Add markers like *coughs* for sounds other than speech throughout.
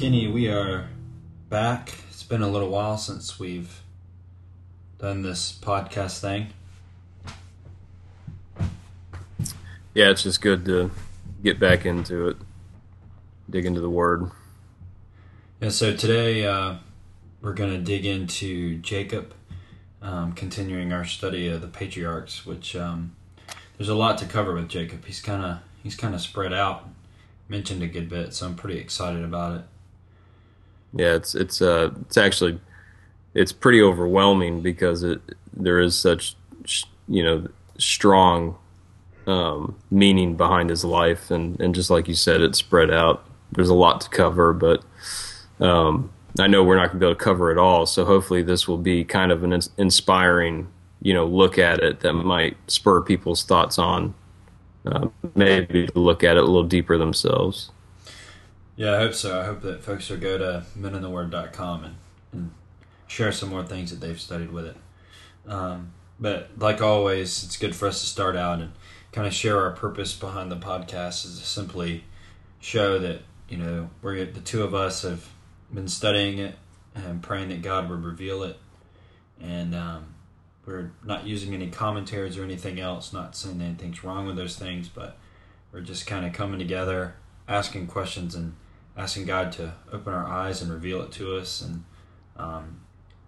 Kenny, we are back. It's been a little while since we've done this podcast thing. Yeah, it's just good to get back into it, dig into the Word. Yeah, so today uh, we're going to dig into Jacob, um, continuing our study of the patriarchs, which um, there's a lot to cover with Jacob. He's kind of he's kind of spread out, mentioned a good bit, so I'm pretty excited about it. Yeah, it's it's uh it's actually it's pretty overwhelming because it there is such you know strong um, meaning behind his life, and and just like you said, it's spread out. There's a lot to cover, but um, I know we're not going to be able to cover it all. So hopefully, this will be kind of an inspiring you know look at it that might spur people's thoughts on uh, maybe to look at it a little deeper themselves. Yeah, I hope so. I hope that folks will go to menintheword.com and, and share some more things that they've studied with it. Um, but like always, it's good for us to start out and kind of share our purpose behind the podcast is to simply show that you know we're the two of us have been studying it and praying that God would reveal it, and um, we're not using any commentaries or anything else. Not saying anything's wrong with those things, but we're just kind of coming together, asking questions and asking God to open our eyes and reveal it to us, and um,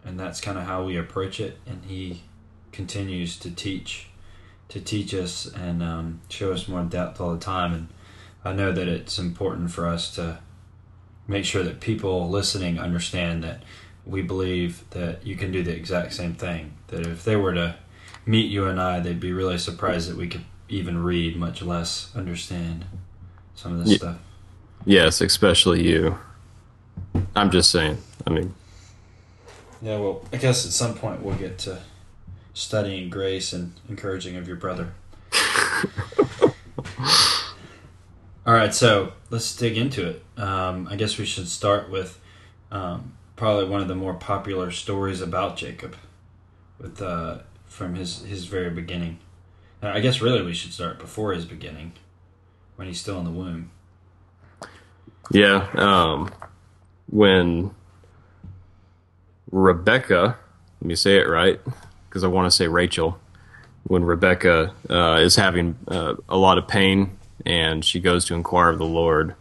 and that's kind of how we approach it. And He continues to teach, to teach us and um, show us more depth all the time. And I know that it's important for us to make sure that people listening understand that we believe that you can do the exact same thing. That if they were to meet you and I, they'd be really surprised that we could even read, much less understand some of this yeah. stuff. Yes, especially you. I'm just saying. I mean, yeah. Well, I guess at some point we'll get to studying grace and encouraging of your brother. *laughs* All right, so let's dig into it. Um, I guess we should start with um, probably one of the more popular stories about Jacob, with uh, from his his very beginning. I guess really we should start before his beginning, when he's still in the womb. Yeah. Um, when Rebecca, let me say it right, because I want to say Rachel. When Rebecca uh, is having uh, a lot of pain and she goes to inquire of the Lord,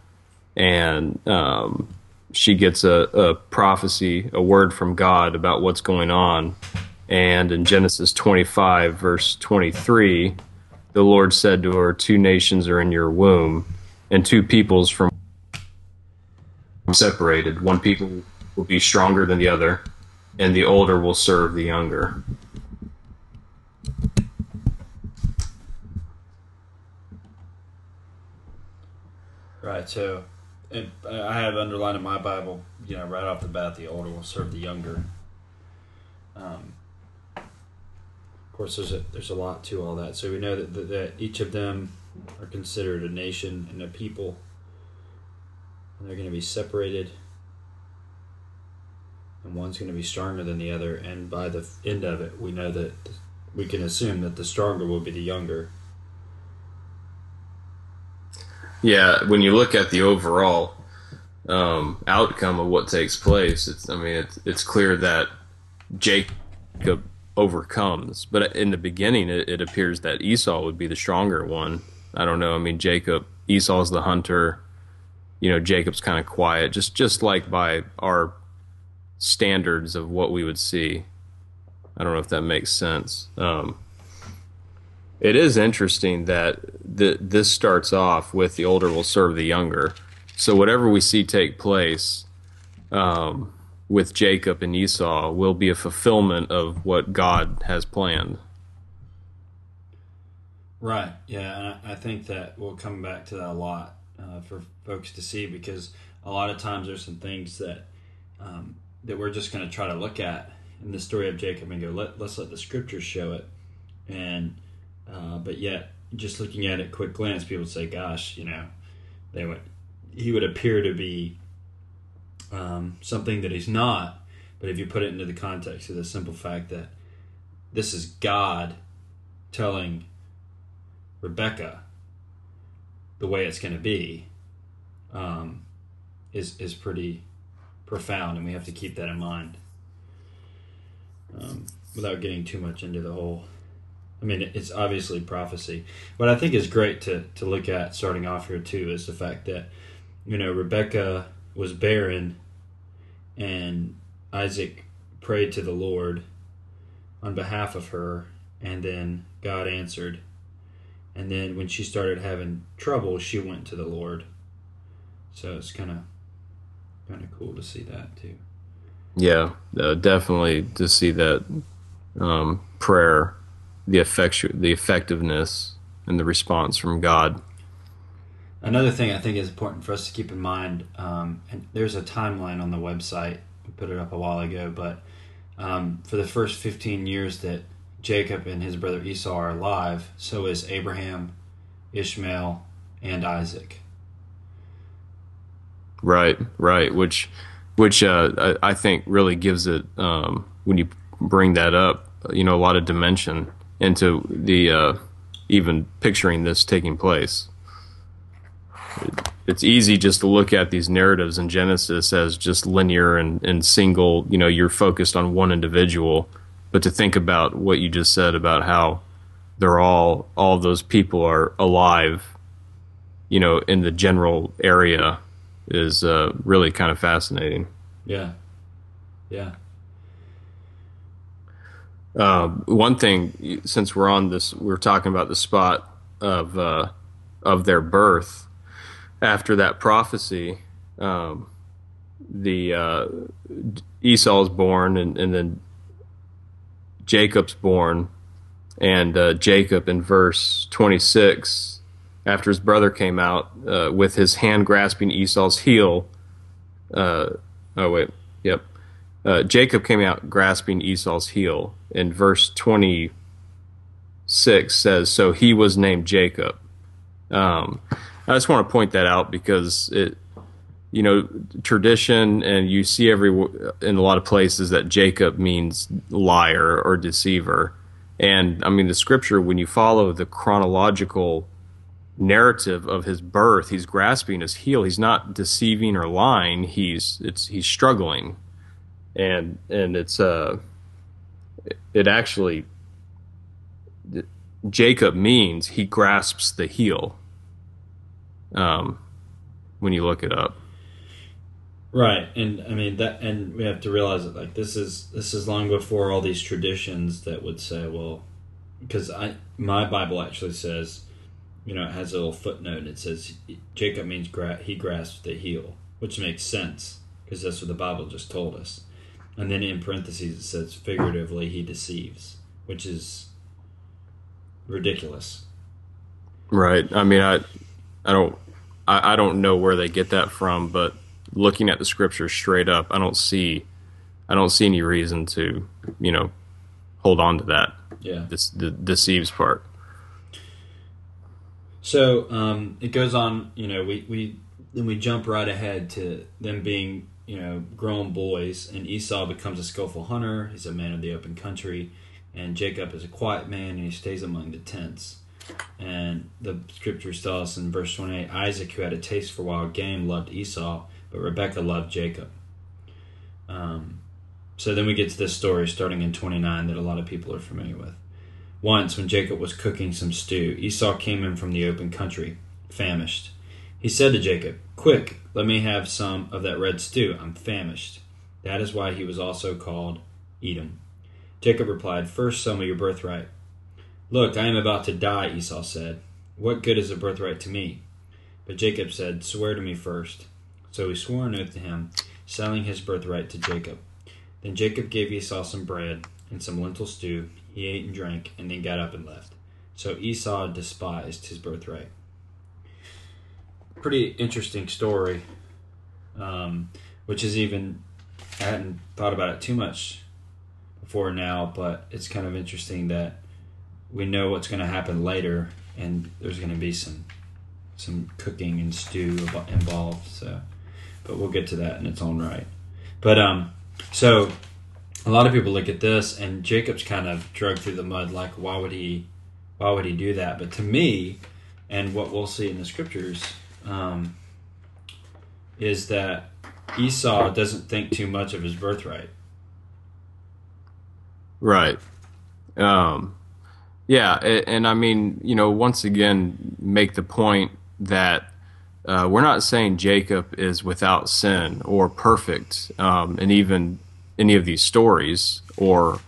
and um, she gets a, a prophecy, a word from God about what's going on. And in Genesis 25, verse 23, the Lord said to her, Two nations are in your womb, and two peoples from separated. One people will be stronger than the other, and the older will serve the younger. Right. So, I have underlined in my Bible, you know, right off the bat, the older will serve the younger. Um, of course, there's a there's a lot to all that. So we know that, that, that each of them are considered a nation and a people. And they're going to be separated. And one's going to be stronger than the other. And by the end of it we know that we can assume that the stronger will be the younger. Yeah when you look at the overall um, outcome of what takes place it's i mean it's, it's clear that jacob overcomes but in the beginning it, it appears that esau would be the stronger one i don't know i mean jacob esau's the hunter you know Jacob's kind of quiet, just just like by our standards of what we would see. I don't know if that makes sense. Um, it is interesting that this starts off with the older will serve the younger. So whatever we see take place um, with Jacob and Esau will be a fulfillment of what God has planned. Right. Yeah, I think that we'll come back to that a lot uh, for folks to see because a lot of times there's some things that um, that we're just going to try to look at in the story of Jacob and go let let's let the scriptures show it and uh, but yet just looking at it quick glance people say gosh you know they would he would appear to be um, something that he's not but if you put it into the context of the simple fact that this is God telling Rebecca the way it's going to be, um, is is pretty profound, and we have to keep that in mind. Um, without getting too much into the whole I mean, it's obviously prophecy. What I think is great to, to look at starting off here, too, is the fact that, you know, Rebecca was barren and Isaac prayed to the Lord on behalf of her, and then God answered. And then when she started having trouble, she went to the Lord. So it's kind of kind of cool to see that too. Yeah, uh, definitely to see that um, prayer the effectu- the effectiveness and the response from God. Another thing I think is important for us to keep in mind, um, and there's a timeline on the website. We put it up a while ago, but um, for the first 15 years that Jacob and his brother Esau are alive, so is Abraham, Ishmael, and Isaac. Right, right. Which, which uh, I think really gives it um, when you bring that up, you know, a lot of dimension into the uh, even picturing this taking place. It's easy just to look at these narratives in Genesis as just linear and, and single, you know, you're focused on one individual. But to think about what you just said about how they're all, all those people are alive, you know, in the general area is uh, really kind of fascinating. Yeah. Yeah. Uh, one thing, since we're on this, we're talking about the spot of uh, of their birth. After that prophecy, um, the uh, Esau's born, and, and, then Jacob's born, and uh, Jacob in verse twenty six, after his brother came out uh, with his hand grasping Esau's heel. Uh, oh wait, yep. Jacob came out grasping Esau's heel in verse 26 says, So he was named Jacob. Um, I just want to point that out because it, you know, tradition, and you see every in a lot of places that Jacob means liar or deceiver. And I mean, the scripture, when you follow the chronological narrative of his birth, he's grasping his heel. He's not deceiving or lying. He's it's he's struggling, and and it's uh it actually Jacob means he grasps the heel. Um, when you look it up, right? And I mean that, and we have to realize that like this is this is long before all these traditions that would say, well, because I my Bible actually says, you know, it has a little footnote. It says Jacob means gra- he grasped the heel, which makes sense because that's what the Bible just told us. And then in parentheses it says figuratively he deceives, which is ridiculous. Right. I mean, I, I don't, I, I don't know where they get that from, but looking at the scripture straight up, I don't see, I don't see any reason to, you know, hold on to that. Yeah. This the deceives part. So um, it goes on. You know, we we then we jump right ahead to them being you know, grown boys, and Esau becomes a skillful hunter. He's a man of the open country, and Jacob is a quiet man, and he stays among the tents. And the scriptures tell us in verse 28 Isaac, who had a taste for wild game, loved Esau, but Rebekah loved Jacob. Um, so then we get to this story starting in 29 that a lot of people are familiar with. Once, when Jacob was cooking some stew, Esau came in from the open country, famished. He said to Jacob, Quick, let me have some of that red stew. I'm famished. That is why he was also called Edom. Jacob replied, First sell me your birthright. Look, I am about to die, Esau said. What good is a birthright to me? But Jacob said, Swear to me first. So he swore an oath to him, selling his birthright to Jacob. Then Jacob gave Esau some bread and some lentil stew. He ate and drank, and then got up and left. So Esau despised his birthright pretty interesting story, um, which is even I hadn't thought about it too much before now, but it's kind of interesting that we know what's going to happen later, and there's going to be some some cooking and stew involved. So, but we'll get to that in its own right. But um, so a lot of people look at this, and Jacob's kind of dragged through the mud. Like, why would he? Why would he do that? But to me, and what we'll see in the scriptures, um, is that Esau doesn't think too much of his birthright. Right. Um, yeah, and, I mean, you know, once again, make the point that uh, we're not saying Jacob is without sin or perfect um, in even any of these stories or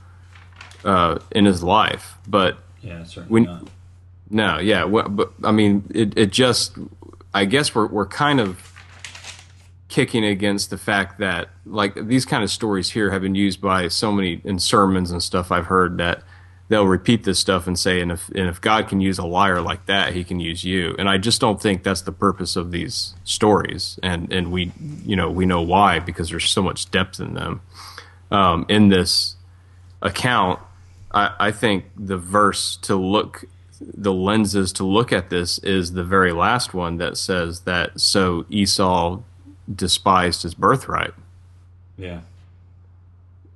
uh, in his life, but yeah, certainly we, not. No, yeah, well, but I mean, it, it just, I guess we're we're kind of kicking against the fact that like these kind of stories here have been used by so many in sermons and stuff I've heard that they'll repeat this stuff and say, and if and if God can use a liar like that, He can use you. And I just don't think that's the purpose of these stories. And and we you know we know why because there's so much depth in them. Um, in this account, I, I think the verse to look the lenses to look at this is the very last one that says that so Esau despised his birthright. Yeah.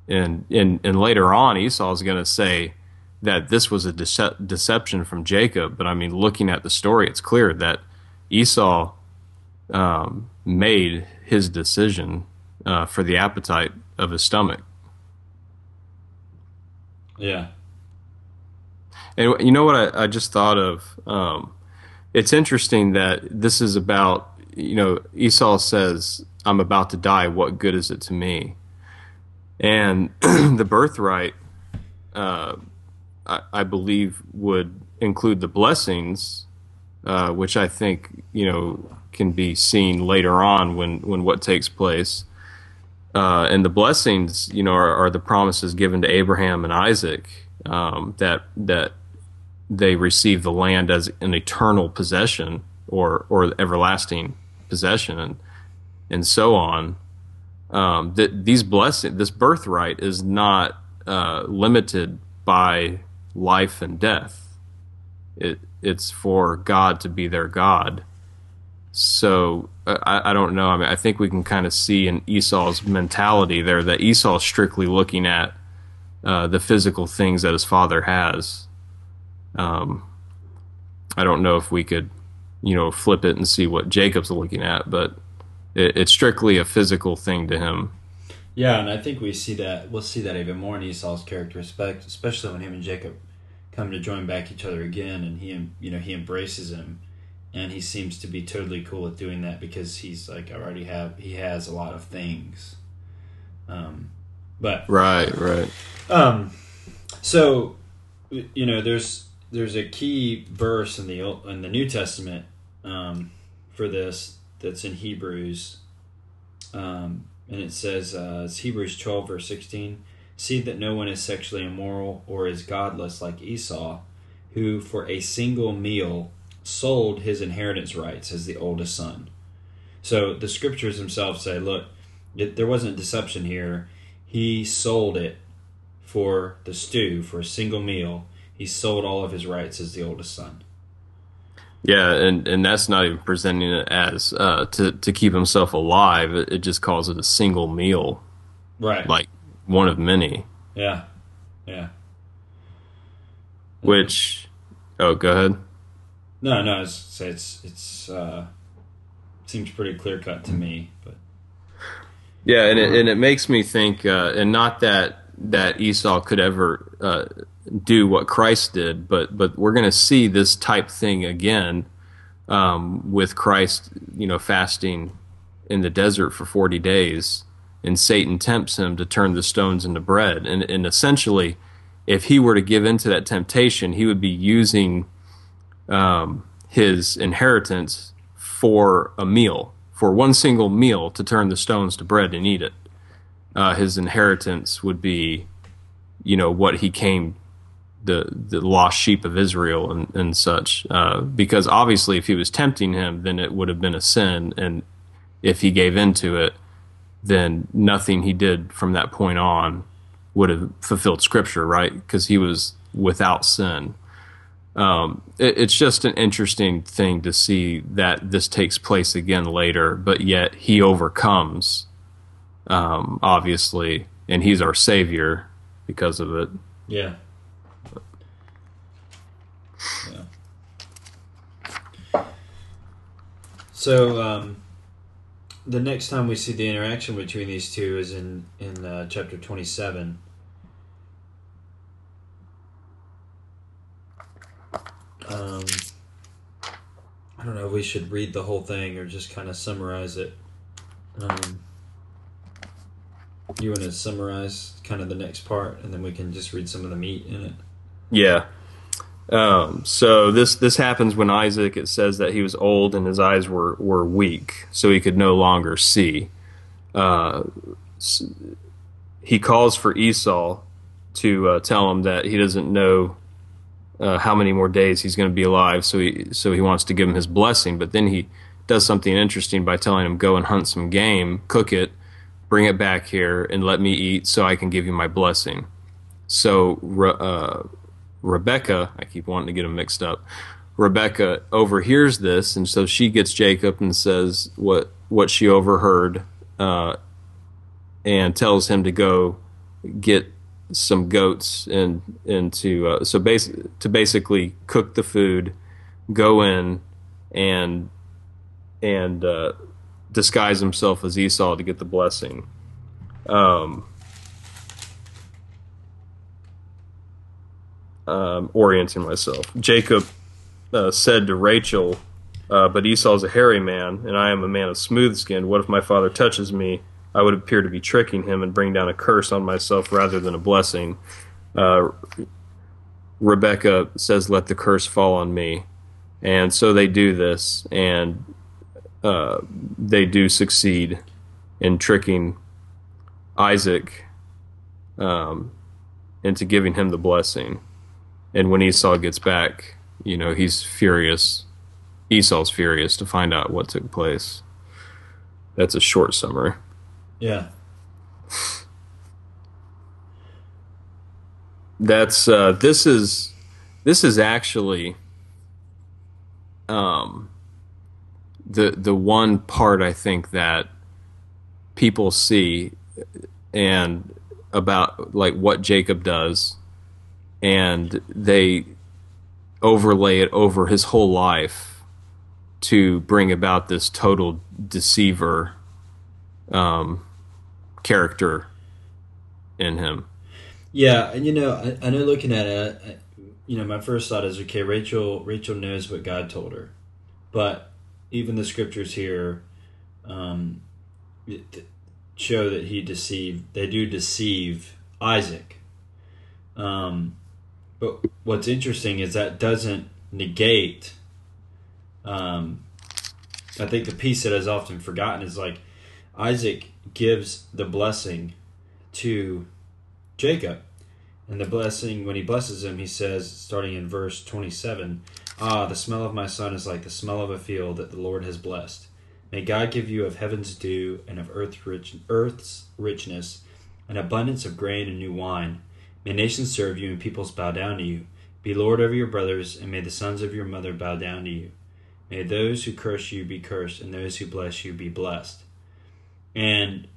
And and and later on Esau is going to say that this was a dece- deception from Jacob, but I mean looking at the story it's clear that Esau um, made his decision uh, for the appetite of his stomach. Yeah. And you know what I, I just thought of? Um, it's interesting that this is about, you know, Esau says, I'm about to die. What good is it to me? And *clears throat* the birthright, uh, I, I, believe, would include the blessings, uh, which I think, you know, can be seen later on when, when what takes place. Uh, and the blessings, you know, are, are, the promises given to Abraham and Isaac um, that that they receive the land as an eternal possession or or everlasting possession and and so on. Um, that these blessings, this birthright is not uh, limited by life and death. It it's for God to be their God. So I, I don't know. I mean, I think we can kind of see in Esau's mentality there that Esau's strictly looking at uh, the physical things that his father has um, I don't know if we could, you know, flip it and see what Jacob's looking at, but it, it's strictly a physical thing to him. Yeah, and I think we see that we'll see that even more in Esau's character, especially when him and Jacob come to join back each other again, and he, you know, he embraces him, and he seems to be totally cool with doing that because he's like, I already have, he has a lot of things. Um, but right, right. Um, so you know, there's there's a key verse in the in the New Testament um, for this that's in Hebrews, um, and it says uh, it's Hebrews twelve verse sixteen. See that no one is sexually immoral or is godless like Esau, who for a single meal sold his inheritance rights as the oldest son. So the scriptures themselves say, look, there wasn't deception here. He sold it for the stew for a single meal he sold all of his rights as the oldest son. Yeah, and, and that's not even presenting it as uh, to to keep himself alive. It, it, just calls it a single meal, right? Like one of many. Yeah, yeah. Which, oh, go ahead. No, no, it's it's it's uh, seems pretty clear cut to me, but yeah, and it, and it makes me think, uh, and not that that Esau could ever uh, do what Christ did, but but we're going to see this type thing again um, with Christ, you know, fasting in the desert for forty days, and Satan tempts him to turn the stones into bread, and and essentially, if he were to give into that temptation, he would be using um, his inheritance for a meal, for one single meal, to turn the stones to bread and eat it. Uh, his inheritance would be, you know, what he came the the lost sheep of Israel and and such. Uh, because obviously, if he was tempting him, then it would have been a sin, and if he gave into it, then nothing he did from that point on would have fulfilled Scripture, right? Because he was without sin. Um, it, it's just an interesting thing to see that this takes place again later, but yet he overcomes, um, obviously, and he's our savior because of it. Yeah. So um, the next time we see the interaction between these two is in in uh, chapter twenty seven. Um, I don't know if we should read the whole thing or just kind of summarize it. Um, you want to summarize kind of the next part, and then we can just read some of the meat in it. Yeah. Um, so this this happens when Isaac. It says that he was old and his eyes were were weak, so he could no longer see. Uh, he calls for Esau to uh, tell him that he doesn't know uh, how many more days he's going to be alive. So he so he wants to give him his blessing, but then he does something interesting by telling him go and hunt some game, cook it, bring it back here, and let me eat, so I can give you my blessing. So uh, Rebecca, I keep wanting to get them mixed up. Rebecca overhears this, and so she gets Jacob and says what what she overheard, uh, and tells him to go get some goats and and to uh, so base to basically cook the food, go in and and uh, disguise himself as Esau to get the blessing. Um, um, orienting myself. Jacob uh, said to Rachel, uh, "But Esau's a hairy man, and I am a man of smooth skin. What if my father touches me? I would appear to be tricking him and bring down a curse on myself rather than a blessing." Uh, Rebecca says, "Let the curse fall on me," and so they do this, and uh, they do succeed in tricking Isaac um, into giving him the blessing. And when Esau gets back, you know, he's furious. Esau's furious to find out what took place. That's a short summary. Yeah. That's uh this is this is actually um the the one part I think that people see and about like what Jacob does and they overlay it over his whole life to bring about this total deceiver um, character in him. Yeah, and you know, I, I know looking at it, I, you know, my first thought is okay. Rachel, Rachel knows what God told her, but even the scriptures here um, show that he deceived. They do deceive Isaac. Um, but what's interesting is that doesn't negate. Um, I think the piece that is often forgotten is like Isaac gives the blessing to Jacob. And the blessing, when he blesses him, he says, starting in verse 27, Ah, the smell of my son is like the smell of a field that the Lord has blessed. May God give you of heaven's dew and of earth's, rich, earth's richness, an abundance of grain and new wine May nations serve you and peoples bow down to you. Be Lord over your brothers, and may the sons of your mother bow down to you. May those who curse you be cursed, and those who bless you be blessed. And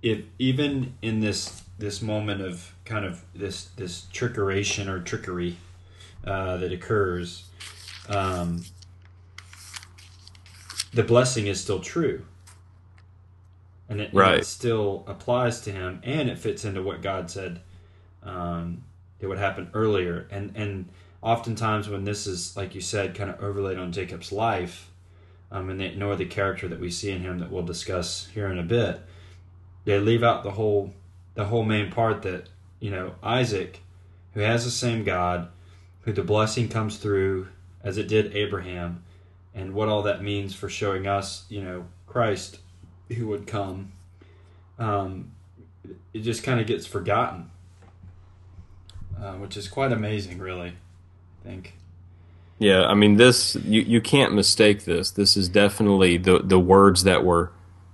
if even in this this moment of kind of this this trickeration or trickery uh, that occurs, um, the blessing is still true, and it, right. and it still applies to him, and it fits into what God said um, it would happen earlier. And and oftentimes when this is like you said, kind of overlaid on Jacob's life, um, and they ignore the character that we see in him that we'll discuss here in a bit, they leave out the whole the whole main part that you know Isaac, who has the same God, who the blessing comes through as it did Abraham, and what all that means for showing us, you know, Christ who would come. Um, it just kind of gets forgotten uh, which is quite amazing, really. I think. Yeah, I mean this you, you can't mistake this. This is definitely the the words that were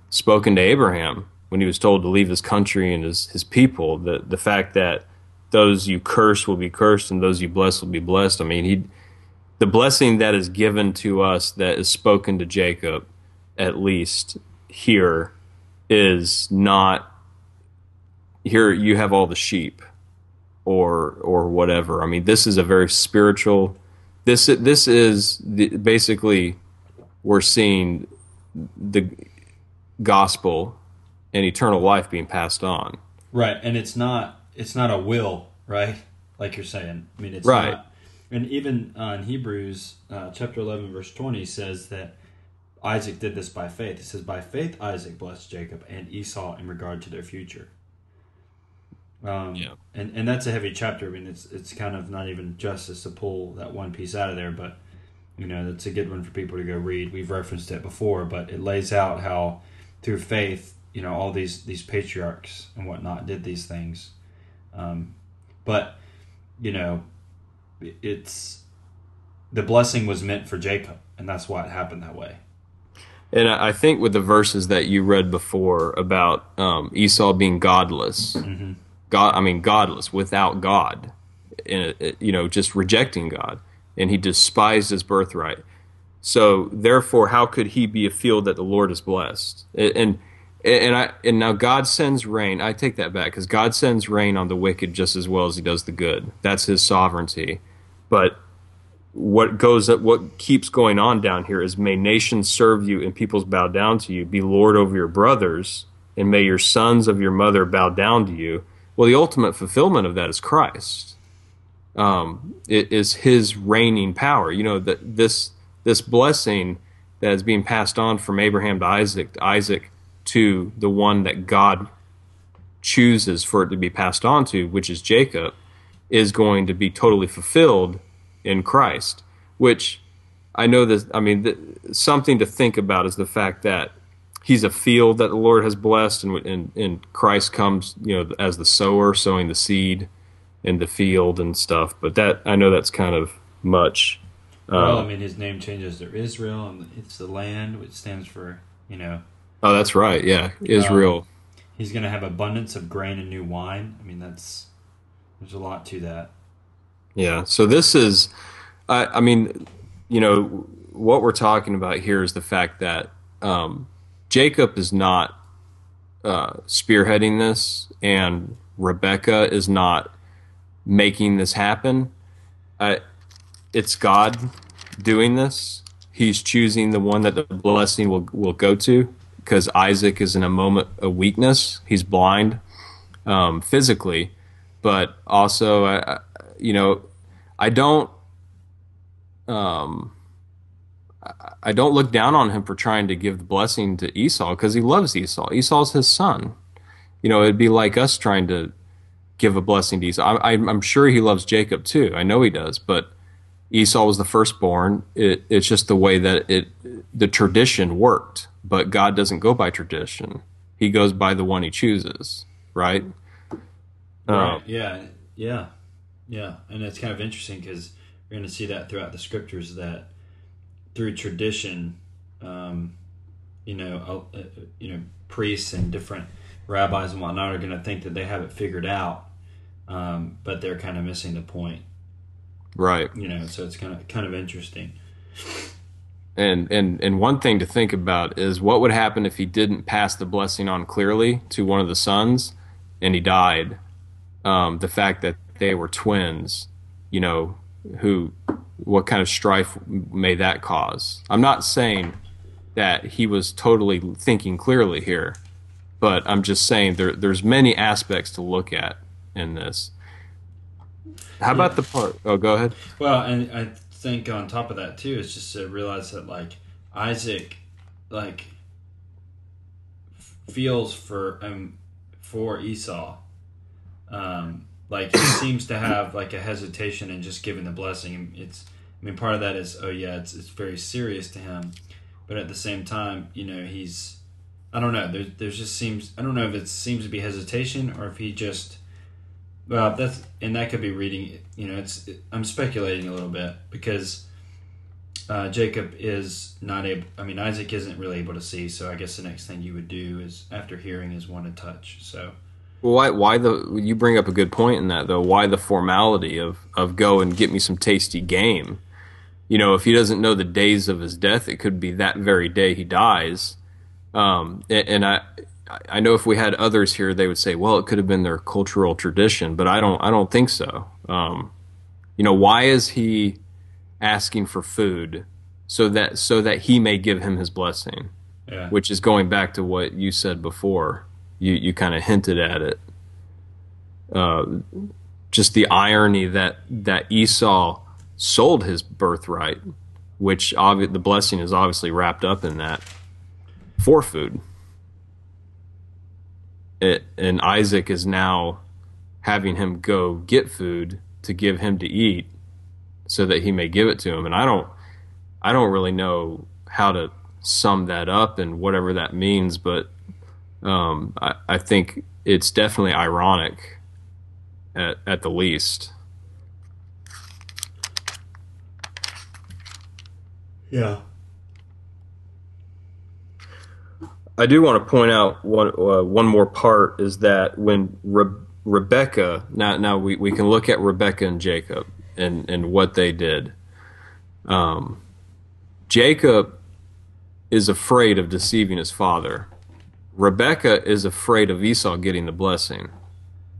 spoken to Abraham when he was told to leave his country and his, his people. The the fact that those you curse will be cursed and those you bless will be blessed. I mean he the blessing that is given to us that is spoken to Jacob, at least here, is not here you have all the sheep or or whatever. I mean, this is a very spiritual. This this is the, basically we're seeing the gospel and eternal life being passed on. Right, and it's not it's not a will, right? Like you're saying. I mean, it's Right. not. And even uh, in Hebrews uh, chapter eleven verse twenty says that Isaac did this by faith. It says, "By faith Isaac blessed Jacob and Esau in regard to their future." Um, Yeah. and and that's a heavy chapter. I mean, it's it's kind of not even justice to pull that one piece out of there, but you know, that's a good one for people to go read. We've referenced it before, but it lays out how through faith, you know, all these these patriarchs and whatnot did these things. Um, but you know, it's the blessing was meant for Jacob, and that's why it happened that way. And I think with the verses that you read before about um, Esau being godless, God, I mean godless without God, you know, just rejecting God, and he despised his birthright. So therefore, how could he be a field that the Lord has blessed? And and I and now God sends rain. I take that back because God sends rain on the wicked just as well as He does the good. That's His sovereignty. But what goes what keeps going on down here is may nations serve you and peoples bow down to you. Be Lord over your brothers, and may your sons of your mother bow down to you. Well, the ultimate fulfillment of that is Christ. Um, it is His reigning power. You know that this this blessing that is being passed on from Abraham to Isaac, Isaac to the one that God chooses for it to be passed on to, which is Jacob, is going to be totally fulfilled in Christ. Which I know that I mean th- something to think about is the fact that he's a field that the Lord has blessed, and, and and Christ comes, you know, as the sower sowing the seed in the field and stuff. But that I know that's kind of much. well, Um, I mean, his name changes to Israel, and it's the land, which stands for you know oh, that's right. Yeah, Israel. he's going to have abundance of grain and new wine. I mean, that's there's a lot to that. Yeah. So this is, I, I mean, you know, what we're talking about here is the fact that um, Jacob is not uh, spearheading this, and Rebecca is not making this happen. I, it's God doing this. He's choosing the one that the blessing will will go to because Isaac is in a moment of weakness. He's blind um, physically, but also, I, you know, I don't. Um, I- don't look down on him for trying to give the blessing to Esau because he loves Esau. Esau's his son. You know, it'd be like us trying to give a blessing to Esau. I, I'm, I'm sure he loves Jacob too. I know he does, but Esau was the firstborn. It, it's just the way that it, the tradition worked. But God doesn't go by tradition; He goes by the one He chooses. Right? Right. Um, Yeah. Yeah. Yeah. And it's kind of interesting because we're going to see that throughout the scriptures that through tradition, um, you know, uh, you know, priests and different rabbis and whatnot are going to think that they have it figured out, um, but they're kind of missing the point. right. You know, so it's kind of kind of interesting. And and and one thing to think about is what would happen if he didn't pass the blessing on clearly to one of the sons, and he died. Um, the fact that they were twins, you know, who, what kind of strife may that cause? I'm not saying that he was totally thinking clearly here, but I'm just saying there there's many aspects to look at in this. How about the part? Oh, go ahead. Well, and I think on top of that too, is just to realize that like Isaac, like feels for um for Esau, um, like he *coughs* seems to have like a hesitation in just giving the blessing. It's I mean part of that is oh yeah it's it's very serious to him, but at the same time you know he's I don't know there there's just seems I don't know if it seems to be hesitation or if he just well, that's and that could be reading. You know, it's I'm speculating a little bit because uh, Jacob is not able. I mean, Isaac isn't really able to see. So I guess the next thing you would do is after hearing is want to touch. So Well, why? Why the? You bring up a good point in that, though. Why the formality of of go and get me some tasty game? You know, if he doesn't know the days of his death, it could be that very day he dies. Um, a- and I, I know if we had others here, they would say, well, it could have been their cultural tradition, but I don't. I don't think so. Um, you know, why is he asking for food so that so that he may give him his blessing? Yeah. which is going back to what you said before. You you kind of hinted at it. Uh, just the irony that that Esau sold his birthright, which obvi- the blessing is obviously wrapped up in that for food. It, and Isaac is now having him go get food to give him to eat so that he may give it to him. And I don't I don't really know how to sum that up and whatever that means, but um, I, I think it's definitely ironic at, at the least. Yeah. I do want to point out one uh, one more part is that when Re- Rebecca now now we, we can look at Rebecca and Jacob and and what they did. Um, Jacob is afraid of deceiving his father. Rebecca is afraid of Esau getting the blessing.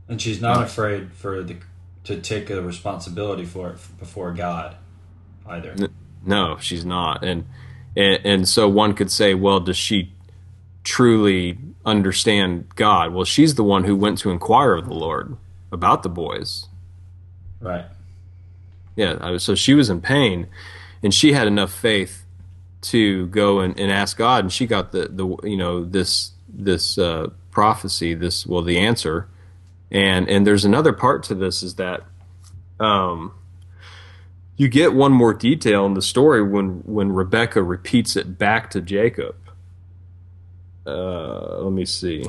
And she's not afraid for the to take the responsibility for it before God either. No, she's not. And, and and so one could say, well, does she truly understand God? Well, she's the one who went to inquire of the Lord about the boys. Right. Yeah, so she was in pain, and she had enough faith to go and, and ask God, and she got the the you know this this uh, prophecy, this well the answer, and and there's another part to this is that um, you get one more detail in the story when when Rebecca repeats it back to Jacob. Uh, let me see.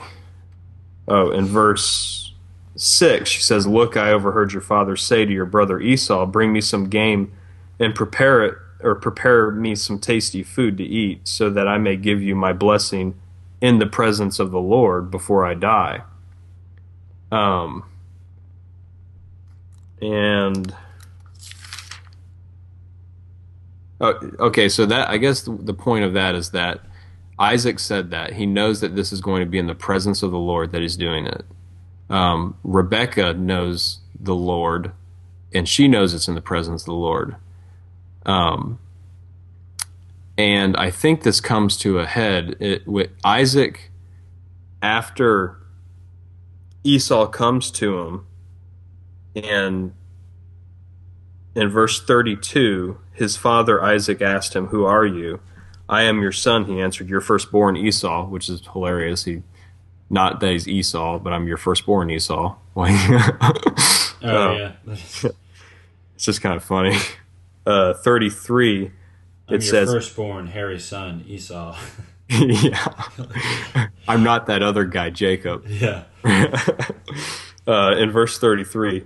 Oh, in verse 6, she says, Look, I overheard your father say to your brother Esau, Bring me some game and prepare it, or prepare me some tasty food to eat, so that I may give you my blessing in the presence of the Lord before I die. Um, and. Oh, okay, so that I guess the, the point of that is that Isaac said that he knows that this is going to be in the presence of the Lord that he's doing it. Um, Rebecca knows the Lord, and she knows it's in the presence of the Lord. Um, and I think this comes to a head it, with Isaac after Esau comes to him, and in verse 32, his father Isaac asked him, Who are you? I am your son, he answered, your firstborn Esau, which is hilarious. He not that he's Esau, but I'm your firstborn Esau. *laughs* Like, Oh Oh. yeah. *laughs* it's just kind of funny. Uh, 33, I'm it your says, firstborn hairy son Esau. *laughs* yeah, I'm not that other guy, Jacob. yeah. *laughs* uh, in verse 33,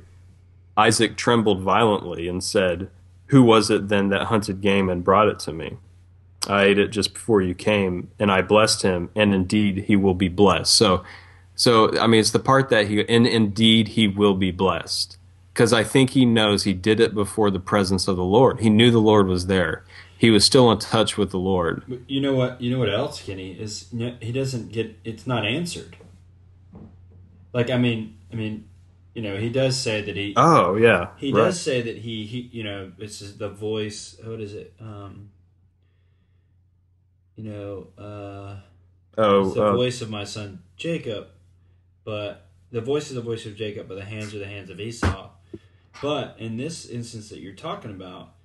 Isaac trembled violently and said, Who was it then that hunted game and brought it to me? I ate it just before you came, and I blessed him, and indeed he will be blessed. So, so I mean, it's the part that he, and indeed he will be blessed, because I think he knows he did it before the presence of the Lord. He knew the Lord was there. He was still in touch with the Lord. But you know what? You know what else, Kenny is he doesn't get. It's not answered. Like I mean, I mean, you know, he does say that he Oh yeah, he right. does say that he he you know this is the voice. What is it? Um, you know, uh, Oh, it's the uh, voice of my son Jacob, but the voice is the voice of Jacob, but the hands are the hands of Esau. But in this instance that you're talking about,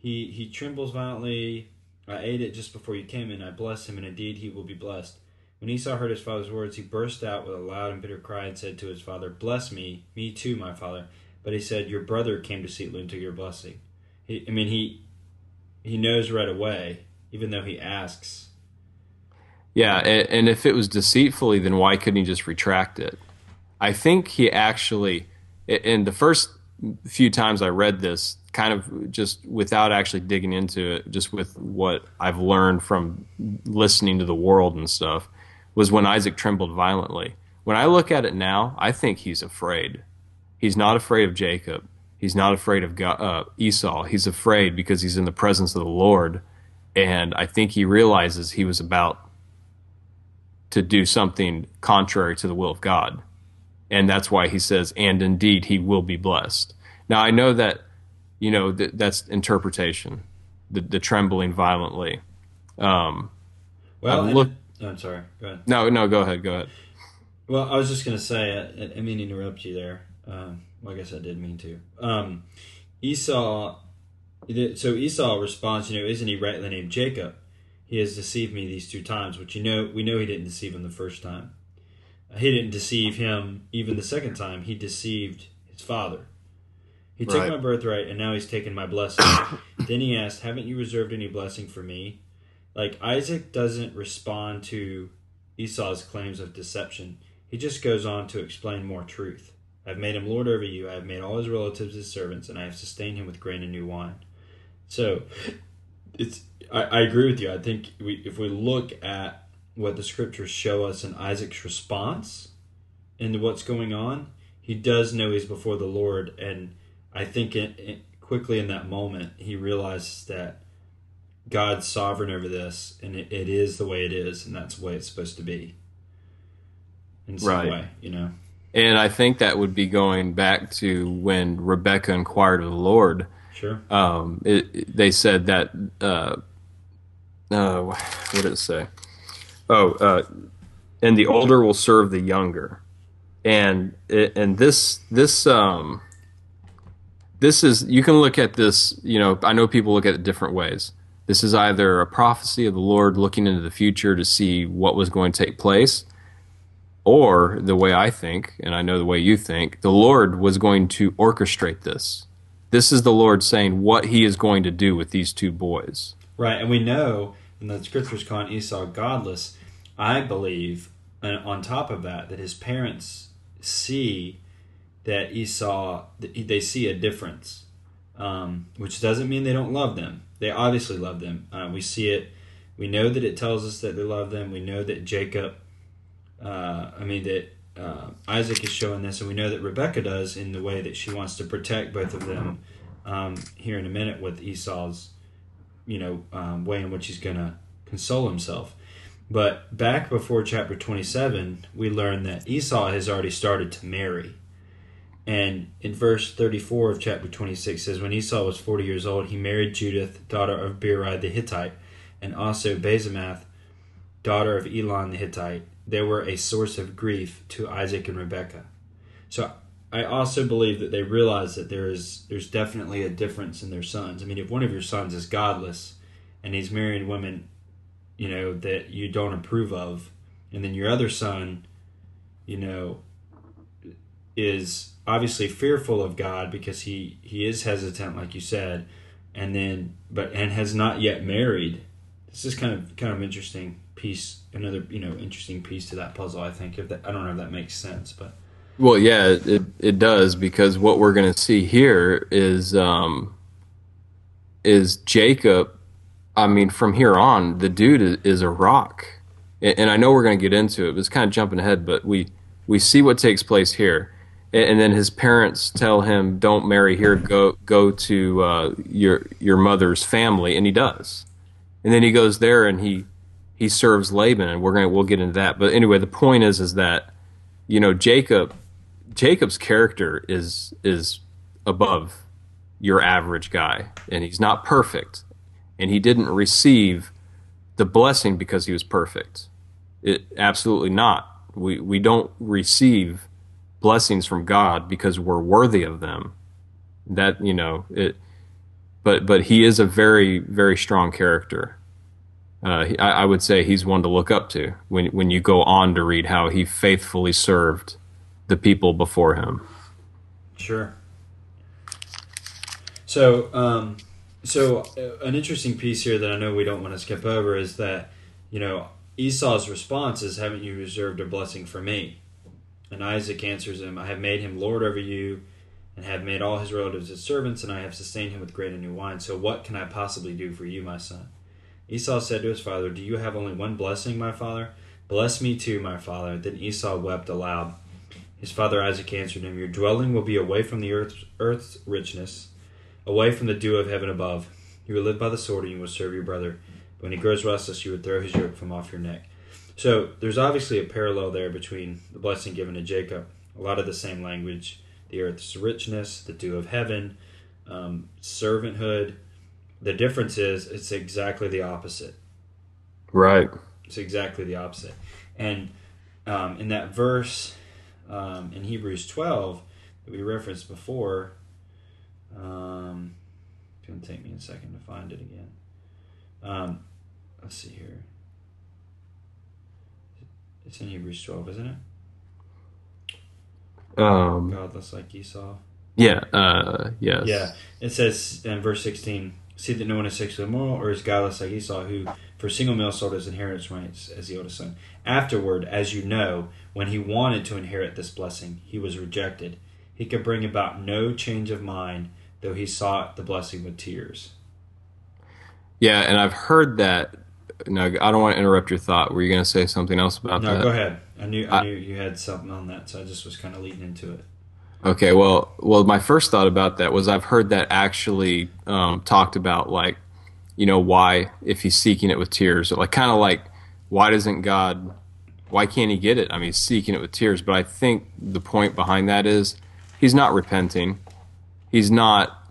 he he trembles violently. I ate it just before you came in. I bless him, and indeed he will be blessed. When Esau heard his father's words, he burst out with a loud and bitter cry and said to his father, "Bless me, me too, my father." But he said, "Your brother came to seek into your blessing." He, I mean, he he knows right away, even though he asks. Yeah, and, and if it was deceitfully, then why couldn't he just retract it? I think he actually, in the first few times I read this, kind of just without actually digging into it, just with what I've learned from listening to the world and stuff, was when Isaac trembled violently. When I look at it now, I think he's afraid. He's not afraid of Jacob. He's not afraid of God, uh, Esau. He's afraid because he's in the presence of the Lord, and I think he realizes he was about to do something contrary to the will of God. And that's why he says, and indeed he will be blessed. Now, I know that, you know, th- that's interpretation, the, the trembling violently. Um, Well, I've looked- oh, I'm sorry. Go ahead. No, no, go ahead, go ahead. Well, I was just going to say, I, I didn't mean to interrupt you there. Um, well, I guess I did mean to. Um, Esau, so Esau responds, you know, isn't he rightly named Jacob? He has deceived me these two times, which you know, we know he didn't deceive him the first time. He didn't deceive him even the second time. He deceived his father. He took Right. my birthright, and now he's taken my blessing. *coughs* then he asked, "Haven't you reserved any blessing for me?" Like Isaac doesn't respond to Esau's claims of deception. He just goes on to explain more truth. I've made him lord over you. I have made all his relatives his servants, and I have sustained him with grain and new wine. So, it's. I, I agree with you. I think we, if we look at what the scriptures show us in Isaac's response into what's going on, he does know he's before the Lord, and I think it, it, quickly in that moment he realizes that God's sovereign over this, and it, it is the way it is, and that's the way it's supposed to be. In some Right. way, you know. And I think that would be going back to when Rebecca inquired of the Lord. Sure. Um, it, they said that. Uh, uh, what did it say? Oh, uh, and the older will serve the younger, and and this this um, this is you can look at this. You know, I know people look at it different ways. This is either a prophecy of the Lord looking into the future to see what was going to take place, or the way I think, and I know the way you think, the Lord was going to orchestrate this. This is the Lord saying what He is going to do with these two boys. Right, and we know, in the scriptures calling Esau godless. I believe, and on top of that, that his parents see that Esau, they see a difference, um, which doesn't mean they don't love them. They obviously love them. Uh, we see it. We know that it tells us that they love them. We know that Jacob, uh, I mean that uh, Isaac is showing this, and we know that Rebecca does in the way that she wants to protect both of them. Um, here in a minute with Esau's you know, um, way in which he's going to console himself. But back before chapter 27, we learn that Esau has already started to marry. And in verse 34 of chapter 26 says, When Esau was 40 years old, he married Judith, daughter of Beeri the Hittite, and also Basemath, daughter of Elon the Hittite. They were a source of grief to Isaac and Rebekah. So I also believe that they realize that there is there's definitely a difference in their sons. I mean, if one of your sons is godless and he's marrying women, you know, that you don't approve of, and then your other son, you know, is obviously fearful of God because he he is hesitant, like you said, and then but and has not yet married. This is kind of kind of interesting piece, another you know interesting piece to that puzzle. I think if that I don't know if that makes sense, but Well, yeah, it it does because what we're going to see here is um, is Jacob. I mean, from here on, the dude is, is a rock, and, and I know we're going to get into it. But it's kind of jumping ahead, but we we see what takes place here, and, then his parents tell him, "Don't marry here. Go go to uh, your your mother's family," and he does, and then he goes there and he he serves Laban, and we're gonna we'll get into that. But anyway, the point is is that you know Jacob Jacob's character is is above your average guy, and he's not perfect, and he didn't receive the blessing because he was perfect. It absolutely not. We we don't receive blessings from God because we're worthy of them. That you know it, but but he is a very very strong character. Uh, I, I would say he's one to look up to when when you go on to read how he faithfully served the people before him. Sure. So, um, so uh, an interesting piece here that I know we don't want to skip over is that, you know, Esau's response is, "Haven't you reserved a blessing for me?" And Isaac answers him, "I have made him lord over you, and have made all his relatives his servants, and I have sustained him with grain and new wine. So what can I possibly do for you, my son?" Esau said to his father, "Do you have only one blessing, my father? Bless me too, my father." Then Esau wept aloud. His father Isaac answered him, Your dwelling will be away from the earth's, earth's richness, away from the dew of heaven above. You will live by the sword, and you will serve your brother. But when he grows restless, you would throw his yoke from off your neck. So there's obviously a parallel there between the blessing given to Jacob, a lot of the same language the earth's richness, the dew of heaven, um, servanthood. The difference is it's exactly the opposite. Right. It's exactly the opposite. And um, in that verse um, in Hebrews 12 that we referenced before, um, it's going to take me a second to find it again. Um, let's see here. It's in Hebrews 12, isn't it? Um, Godless like Esau. yeah. Uh, yes. Yeah, it says in verse 16, see that no one is sexually immoral or is godless like Esau, who for a single male sold his inheritance rights as the oldest son. Afterward, as you know, when he wanted to inherit this blessing, he was rejected. He could bring about no change of mind, though he sought the blessing with tears. Yeah, and I've heard that. No, I don't want to interrupt your thought. Were you going to say something else about No, that? No, go ahead. I knew I, I- knew you had something on that, so I just was kind of leading into it. Okay, well, well, my first thought about that was I've heard that actually um, talked about like, you know, why if he's seeking it with tears, like kind of like, why doesn't God, why can't he get it? I mean, he's seeking it with tears, but I think the point behind that is he's not repenting, he's not,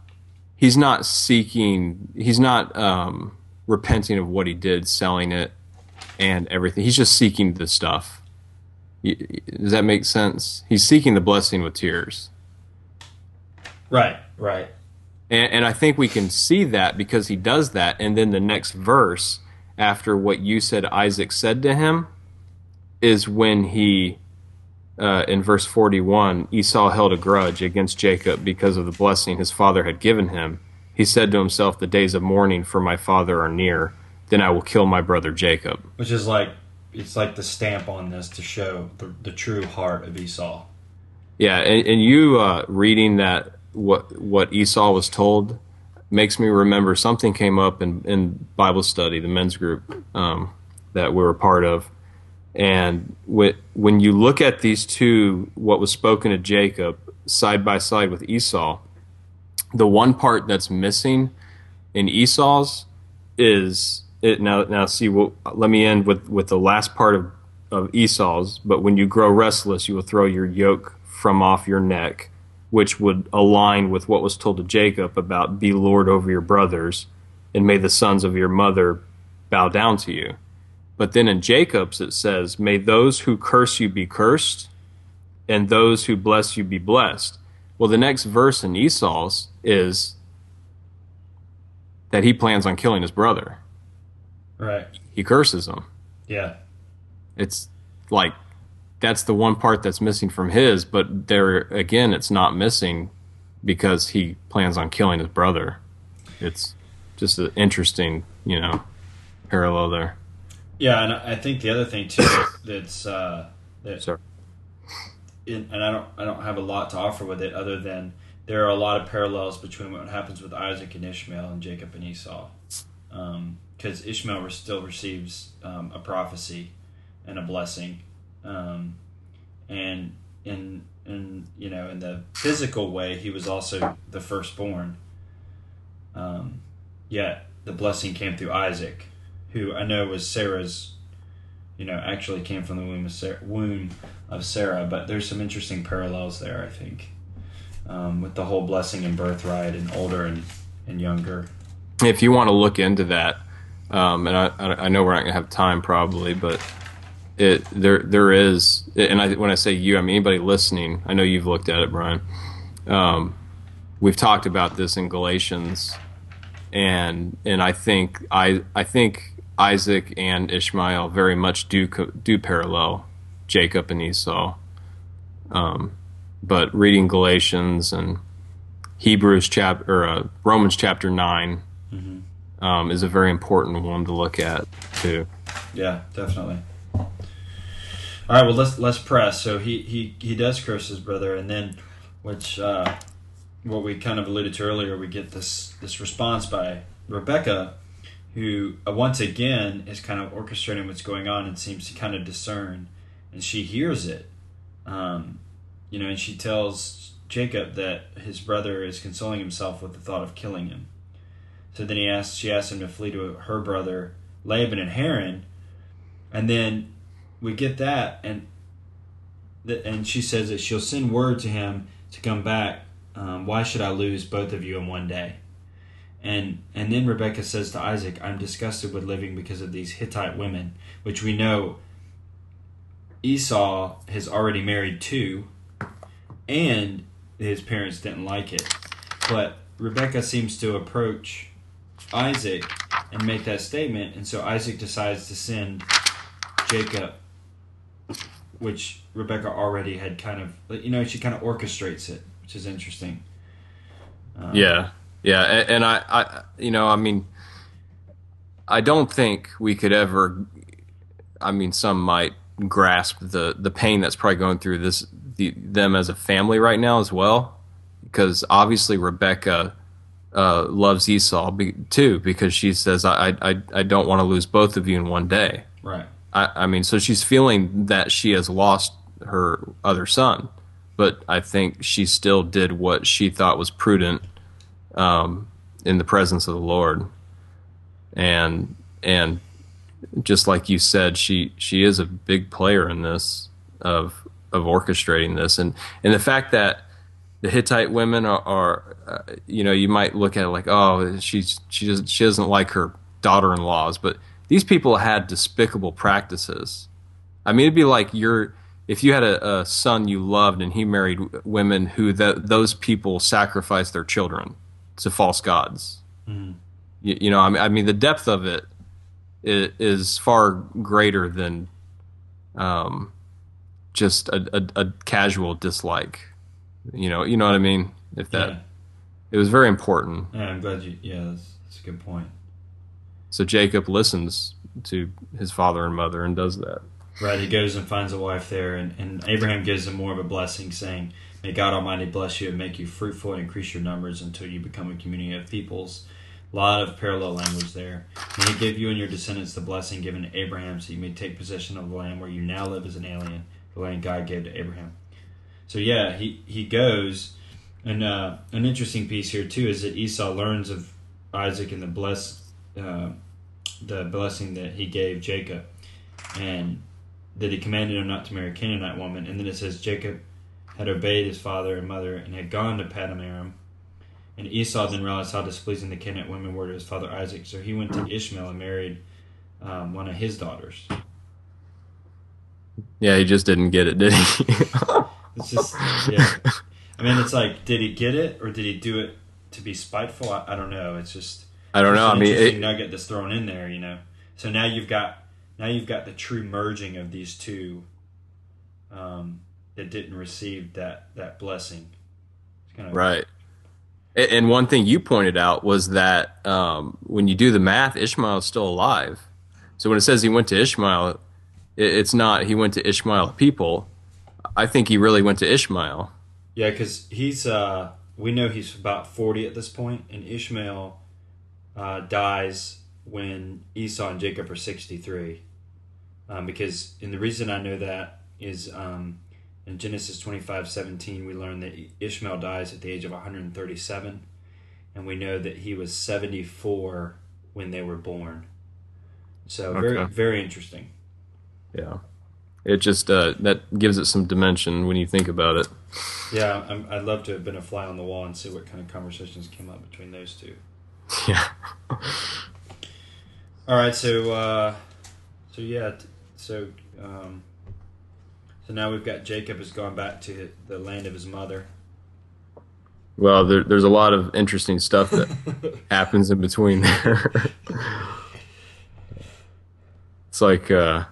he's not seeking, he's not um, repenting of what he did, selling it and everything. He's just seeking the stuff. Does that make sense? He's seeking the blessing with tears. Right, right. And, and I think we can see that because he does that. And then the next verse, after what you said Isaac said to him, is when he, uh, in verse 41, Esau held a grudge against Jacob because of the blessing his father had given him. He said to himself, The days of mourning for my father are near. Then I will kill my brother Jacob. Which is like it's like the stamp on this to show the, the true heart of Esau. Yeah, and, and you uh, reading that what what Esau was told makes me remember something came up in, in Bible study, the men's group um, that we were a part of, and wh- when you look at these two, what was spoken to Jacob side by side with Esau, the one part that's missing in Esau's is it now now see what let me end with with the last part of of Esau's but when you grow restless you will throw your yoke from off your neck which would align with what was told to Jacob about be lord over your brothers and may the sons of your mother bow down to you. But then in Jacob's it says may those who curse you be cursed and those who bless you be blessed well the next verse in Esau's is that he plans on killing his brother Right. he curses him. Yeah. It's like that's the one part that's missing from his, but there again, it's not missing because he plans on killing his brother. It's just an interesting, you know, parallel there. Yeah, and I think the other thing too that's uh, that So, in, and I don't I don't have a lot to offer with it other than there are a lot of parallels between what happens with Isaac and Ishmael and Jacob and Esau, because Ishmael re- still receives um, a prophecy and a blessing, um, and in in you know in the physical way he was also the firstborn. Um, yet the blessing came through Isaac, who I know was Sarah's. You know, actually came from the womb of Sarah, womb of Sarah, but there's some interesting parallels there, I think, um, with the whole blessing and birthright and older and, and younger. if you want to look into that, um, and I, I know we're not gonna have time probably, but it there there is, and I, when I say you, I mean anybody listening. I know you've looked at it, Brian. Um, we've talked about this in Galatians, and and I think I I think Isaac and Ishmael very much do do parallel Jacob and Esau. Um, but reading Galatians and Hebrews chapter or uh, Romans chapter 9 um, is a very important one to look at too. Yeah, definitely. All right, well let's let's press. So he he he does curse his brother, and then, which uh, what we kind of alluded to earlier, we get this this response by Rebecca, who uh, once again is kind of orchestrating what's going on and seems to kind of discern, and she hears it, um, you know, and she tells Jacob that his brother is consoling himself with the thought of killing him. So then he asks, she asks him to flee to her brother Laban and Haran, and then we get that, and the, and she says that she'll send word to him to come back. Um, why should I lose both of you in one day? And and then Rebecca says to Isaac, "I'm disgusted with living because of these Hittite women," which we know Esau has already married two, and his parents didn't like it. But Rebecca seems to approach Isaac and make that statement, and so Isaac decides to send Jacob, which Rebecca already had kind of, you know, she kind of orchestrates it, which is interesting. Um, yeah, yeah, and, and I, I, you know, I mean, I don't think we could ever. I mean, some might grasp the the pain that's probably going through this the, them as a family right now as well, because obviously Rebecca uh, loves Esau be, too because she says I I I don't want to lose both of you in one day. Right. I, I mean, so she's feeling that she has lost her other son, but I think she still did what she thought was prudent um, in the presence of the Lord, and and just like you said, she she is a big player in this of of orchestrating this, and and the fact that the Hittite women are, are uh, you know, you might look at it like, oh, she's she doesn't she doesn't like her daughter-in-laws, but these people had despicable practices. I mean, it'd be like you're if you had a, a son you loved and he married women who the, those people sacrificed their children to false gods. Mm. You, you, know, I mean, I mean, the depth of it is, far greater than um, just a, a, a casual dislike. You know, you know what I mean? If that, yeah. it was very important. Yeah, I'm glad you. Yeah, that's, that's a good point. So Jacob listens to his father and mother and does that. Right, he goes and finds a wife there, and, and Abraham gives him more of a blessing, saying, May God Almighty bless you and make you fruitful and increase your numbers until you become a community of peoples. A lot of parallel language there. May he give you and your descendants the blessing given to Abraham so you may take possession of the land where you now live as an alien, the land God gave to Abraham. So yeah, he he goes, and uh, an interesting piece here too is that Esau learns of Isaac and the bless uh, the blessing that he gave Jacob, and that he commanded him not to marry a Canaanite woman. And then it says Jacob had obeyed his father and mother and had gone to Paddan Aram. And Esau then realized how displeasing the Canaanite women were to his father Isaac, so he went to Ishmael and married um, one of his daughters. Yeah, he just didn't get it, did he? *laughs* It's just, yeah. I mean, it's like, did he get it or did he do it to be spiteful? I, I don't know. It's just, I don't know. I mean, it, nugget that's thrown in there, you know. So now you've got now you've got the true merging of these two um, that didn't receive that that blessing. Kind of right. And one thing you pointed out was that um, when you do the math, Ishmael is still alive. So when it says he went to Ishmael, it's not he went to Ishmael people I think he really went to Ishmael. Yeah, because he's uh, we know he's about forty at this point, and Ishmael uh, dies when Esau and Jacob are sixty three. Um, because and the reason I know that is um, in Genesis twenty five seventeen we learn that Ishmael dies at the age of one hundred and thirty seven, and we know that he was seventy four when they were born. So okay. very very interesting. Yeah it just uh, that gives it some dimension when you think about it. Yeah, i would love to have been a fly on the wall and see what kind of conversations came up between those two. *laughs* Yeah. All right, so uh, so yeah, so um, so now we've got Jacob has gone back to the land of his mother. Well, there, there's a lot of interesting stuff that *laughs* happens in between there. it's like. Uh,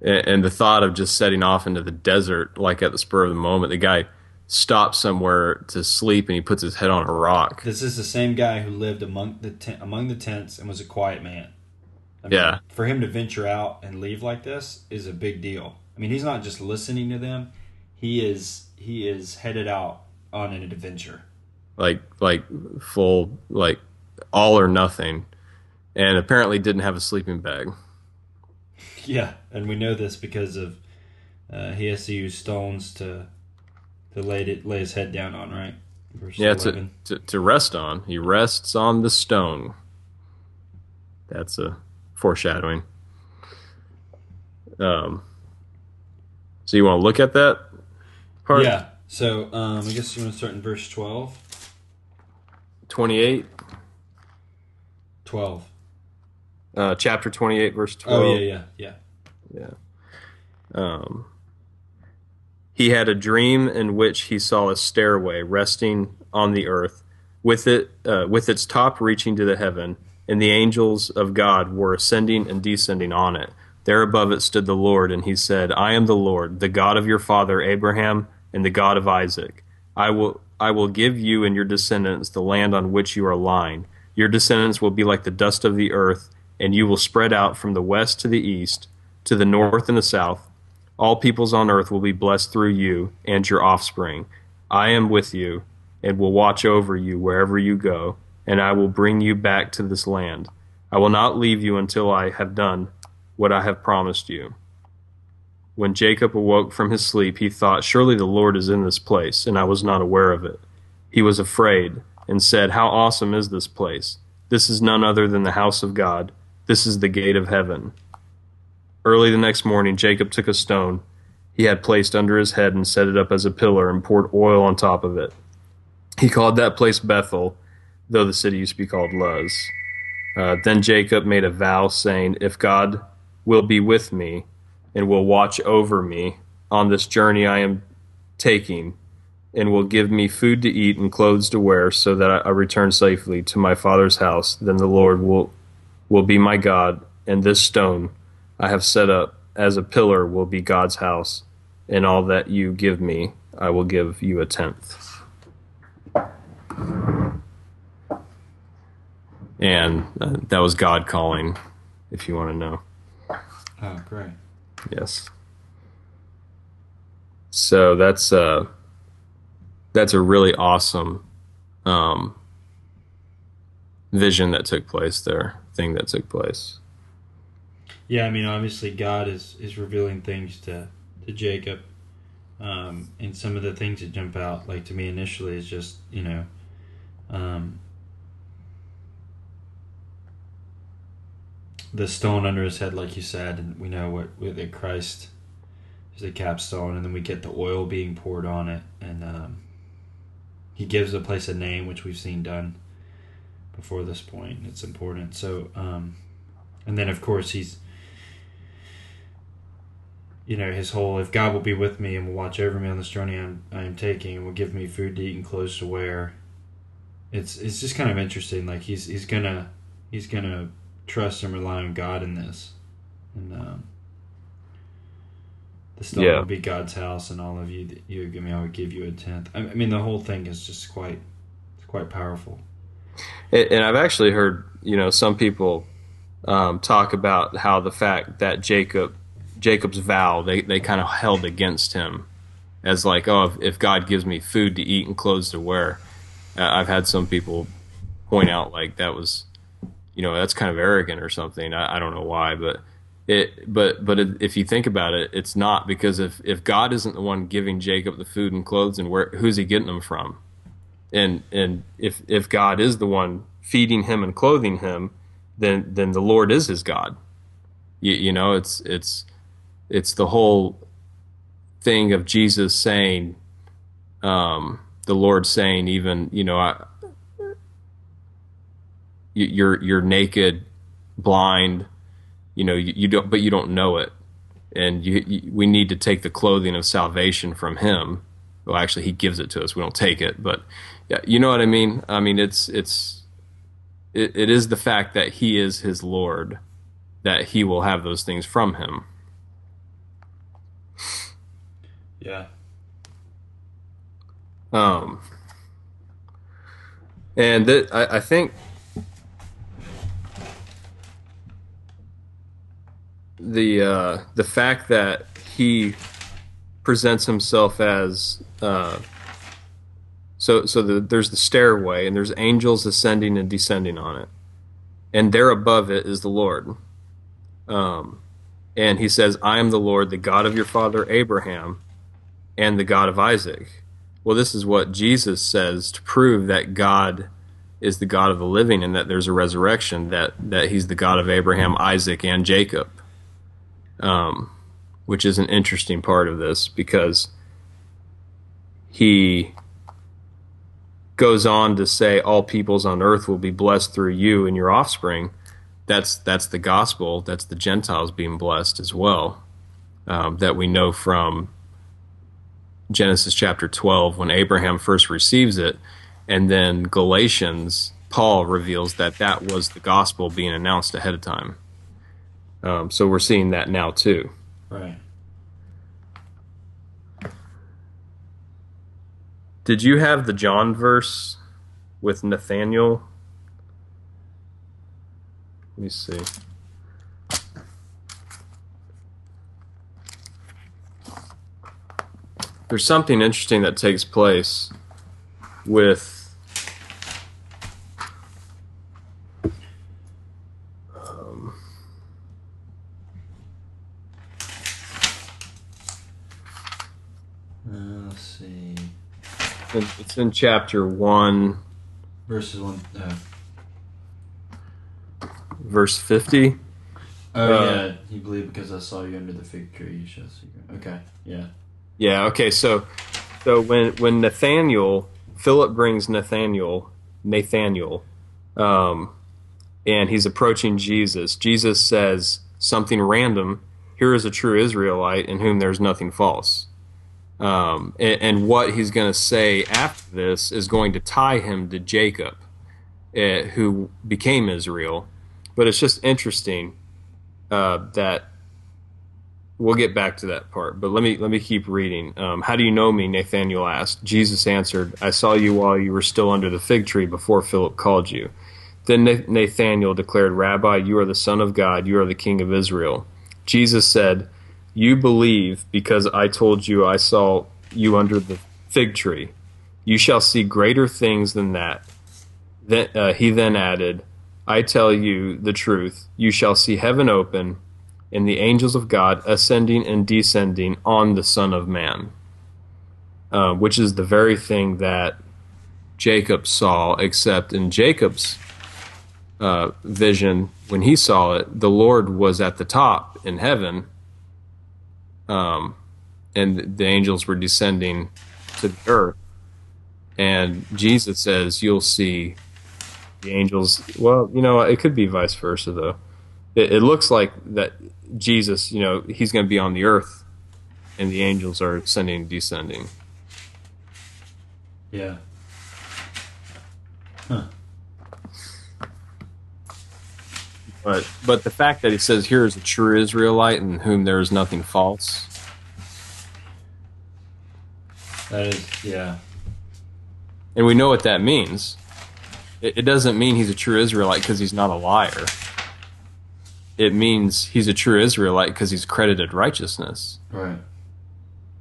and the thought of just setting off into the desert like at the spur of the moment the guy stops somewhere to sleep and he puts his head on a rock this is the same guy who lived among the tent, among the tents and was a quiet man I mean, yeah for him to venture out and leave like this is a big deal i mean he's not just listening to them he is he is headed out on an adventure like like full like all or nothing and apparently didn't have a sleeping bag yeah, and we know this because of uh, he has to use stones to to lay it lay his head down on, right? Verse yeah, to, to, to rest on. He rests on the stone. That's a foreshadowing. Um. So you want to look at that part? Yeah. So um, I guess you want to start in verse twelve. Twenty-eight. 12. Uh, chapter 28, verse 12. Oh, yeah, yeah, yeah. Yeah. Um, he had a dream in which he saw a stairway resting on the earth, with it uh, with its top reaching to the heaven, and the angels of God were ascending and descending on it. There above it stood the Lord, and he said, I am the Lord, the God of your father Abraham, and the God of Isaac. I will I will give you and your descendants the land on which you are lying. Your descendants will be like the dust of the earth, and you will spread out from the west to the east, to the north and the south. All peoples on earth will be blessed through you and your offspring. I am with you, and will watch over you wherever you go, and I will bring you back to this land. I will not leave you until I have done what I have promised you. When Jacob awoke from his sleep, he thought, Surely the Lord is in this place, and I was not aware of it. He was afraid, and said, How awesome is this place! This is none other than the house of God. This is the gate of heaven. Early the next morning, Jacob took a stone he had placed under his head and set it up as a pillar and poured oil on top of it. He called that place Bethel, though the city used to be called Luz. Uh, then Jacob made a vow, saying, If God will be with me, and will watch over me on this journey I am taking, and will give me food to eat and clothes to wear, so that I return safely to my father's house. Then the Lord will will be my God, and this stone I have set up as a pillar will be God's house, and all that you give me, I will give you a tenth. And uh, that was God calling, if you want to know. Oh, great. Yes. So that's uh that's a really awesome um vision that took place there, thing that took place. Yeah, I mean obviously God is is revealing things to to Jacob. Um and some of the things that jump out like to me initially is just, you know, um the stone under his head, like you said, and we know what with it Christ is the capstone, and then we get the oil being poured on it, and um, he gives the place a name, which we've seen done before this point. It's important. So, um, and then of course he's, you know, his whole if God will be with me and will watch over me on this journey I'm I am taking, and will give me food to eat and clothes to wear. It's it's just kind of interesting. Like he's he's gonna he's gonna trust and rely on God in this. And um, the stone yeah. will be God's house, and all of you that you give me, I would give you a tenth. I mean, the whole thing is just quite, it's quite powerful. And I've actually heard, you know, some people um, talk about how the fact that Jacob, Jacob's vow, they they kind of held against him, as like, oh, if, if God gives me food to eat and clothes to wear. Uh, I've had some people point out like that was you know that's kind of arrogant or something. I, I don't know why, but it but but if you think about it, it's not because if if God isn't the one giving Jacob the food and clothes, and where who's he getting them from? And and if if God is the one feeding him and clothing him, then then the Lord is his God. You, you know, it's it's it's the whole thing of Jesus saying, um, the Lord saying, even you know, I, you're you're naked, blind, you know, you, you don't, but you don't know it, and you, you, we need to take the clothing of salvation from Him. Well, actually, He gives it to us. We don't take it, but yeah, you know what I mean. I mean, it's it's it, it is the fact that He is His Lord that He will have those things from Him. Yeah. Um. And that I, I think the uh, the fact that he presents himself as uh, so so the, there's the stairway and there's angels ascending and descending on it, and there above it is the Lord. Um, and he says, "I am the Lord, the God of your father Abraham, and the God of Isaac." Well, this is what Jesus says to prove that God is the God of the living and that there's a resurrection, that that He's the God of Abraham, Isaac, and Jacob um, which is an interesting part of this because he goes on to say all peoples on earth will be blessed through you and your offspring. That's that's the gospel. That's the Gentiles being blessed as well. Um, that we know from Genesis chapter 12 when Abraham first receives it, and then Galatians Paul reveals that that was the gospel being announced ahead of time. Um, so we're seeing that now too. Right. Did you have the John verse with Nathaniel? Let me see. There's something interesting that takes place with um, Uh, let's see. It's in chapter 1 Verses one. Uh, verse 50 oh Uh, yeah, you believe because I saw you under the fig tree. You shall see. Okay. Yeah. Yeah. Okay. So, so when when Nathaniel Philip brings Nathaniel Nathaniel, um, and he's approaching Jesus. Jesus says something random. Here is a true Israelite in whom there's nothing false. Um, and, and what he's going to say after this is going to tie him to Jacob, uh, who became Israel. But it's just interesting uh, that we'll get back to that part, but let me let me keep reading. Um, How do you know me? Nathanael asked. Jesus answered, "I saw you while you were still under the fig tree before Philip called you." Then Na- Nathanael declared, "Rabbi, you are the Son of God. You are the King of Israel." Jesus said, "You believe because I told you I saw you under the fig tree. You shall see greater things than that." Then uh, he then added, "I tell you the truth. You shall see heaven open." and the angels of God ascending and descending on the Son of Man, uh, which is the very thing that Jacob saw, except in Jacob's uh, vision, when he saw it, the Lord was at the top in heaven, um, and the angels were descending to the earth. And Jesus says, You'll see the angels. Well, you know, it could be vice versa, though it, it looks like that Jesus, you know, he's going to be on the earth, and the angels are ascending and descending. Yeah. Huh. But but the fact that he says here is a true Israelite in whom there is nothing false. That is. Yeah. And we know what that means. It, it doesn't mean he's a true Israelite because he's not a liar. It means he's a true Israelite because he's credited righteousness. Right.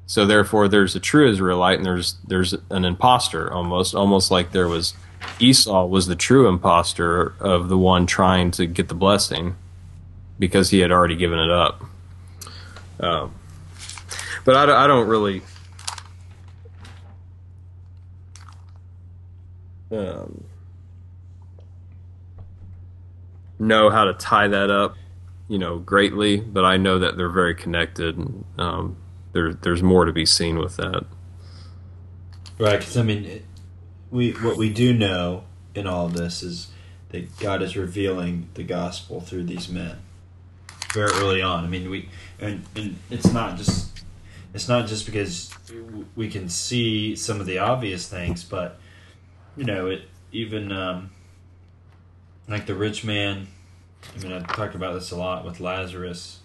So therefore, there's a true Israelite and there's there's an impostor almost, almost like there was Esau was the true impostor of the one trying to get the blessing because he had already given it up. Um, but I, I don't really. Um, know how to tie that up, you know, greatly, but I know that they're very connected. And, um, there, there's more to be seen with that. Right. Because I mean, we what we do know in all this is that God is revealing the gospel through these men very early on. I mean, we and, and it's not just it's not just because we can see some of the obvious things, but you know, it even um, like the rich man. I mean, I've talked about this a lot with Lazarus.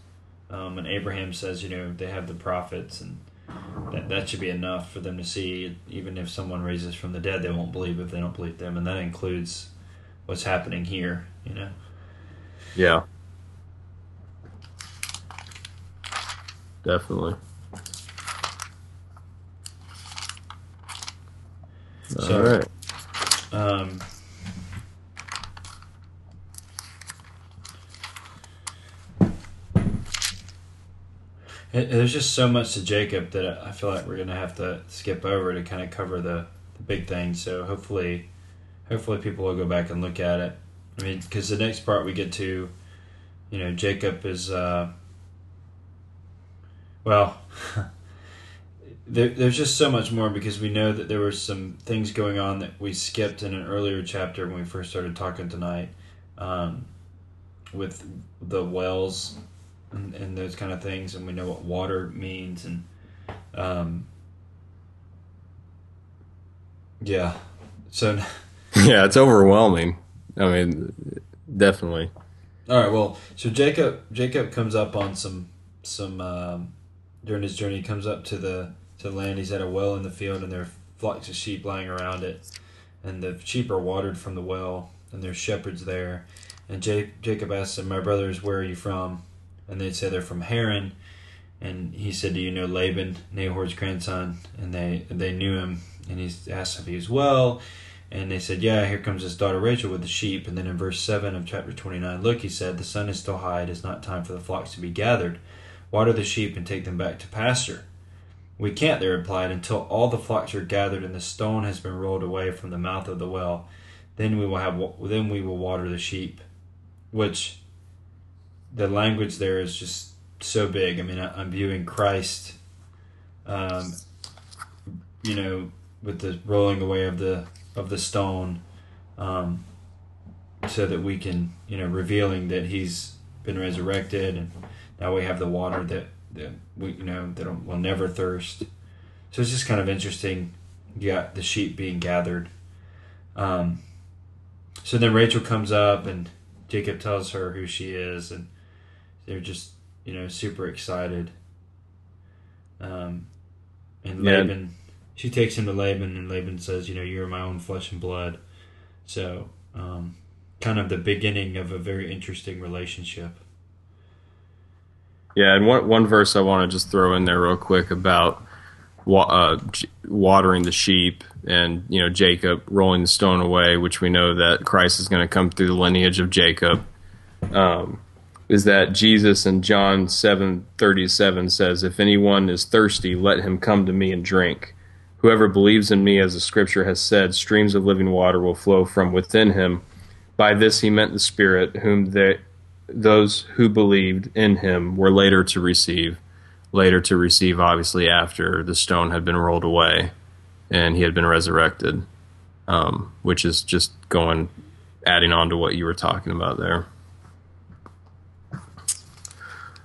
Um, and Abraham says, you know, they have the prophets, and that that should be enough for them to see. Even if someone raises from the dead, they won't believe if they don't believe them, and that includes what's happening here. You know. Yeah. Definitely. So- All right. Um, it- there's just so much to Jacob that I feel like we're gonna have to skip over to kind of cover the, the big things. So hopefully, hopefully people will go back and look at it. I mean, because the next part we get to, you know, Jacob is, uh, well, *laughs* there, there's just so much more because we know that there were some things going on that we skipped in an earlier chapter when we first started talking tonight um, with the wells and, and, those kind of things, and we know what water means, and um, yeah, so *laughs* yeah, it's overwhelming. I mean, definitely. All right. Well, so Jacob Jacob comes up on some some um, during his journey. He comes up to the to the land. He's at a well in the field, and there are flocks of sheep lying around it, and the sheep are watered from the well, and there's shepherds there. And J- Jacob asks them, "My brothers, where are you from?" And they'd say they're from Haran. And he said, "Do you know Laban, Nahor's grandson?" And they they knew him. And he asked if he was well. And they said, Yeah, here comes his daughter Rachel with the sheep. And then in verse 7 of chapter 29, look, he said, The sun is still high. It is not time for the flocks to be gathered. Water the sheep and take them back to pasture. We can't, they replied, until all the flocks are gathered and the stone has been rolled away from the mouth of the well. Then we will have. Then we will water the sheep, which the language there is just so big. I mean, I'm viewing Christ, um, you know, with the rolling away of the of the stone, um, so that we can, you know, revealing that he's been resurrected, and now we have the water that that we, you know, that will never thirst. So it's just kind of interesting. You got the sheep being gathered. Um, so then Rachel comes up, and Jacob tells her who she is, and they're just, you know, super excited. Um, and yeah. Laban she takes him to Laban, and Laban says, "You know, you're my own flesh and blood." So, um, kind of the beginning of a very interesting relationship. Yeah, and one one verse I want to just throw in there real quick about wa- uh, watering the sheep, and you know Jacob rolling the stone away, which we know that Christ is going to come through the lineage of Jacob. Um, is that Jesus in John seven thirty seven says, "If anyone is thirsty, let him come to me and drink." Whoever believes in me, as the scripture has said, streams of living water will flow from within him. By this he meant the Spirit, whom they, those who believed in him were later to receive. Later to receive, obviously, after the stone had been rolled away and he had been resurrected, um, which is just going, adding on to what you were talking about there.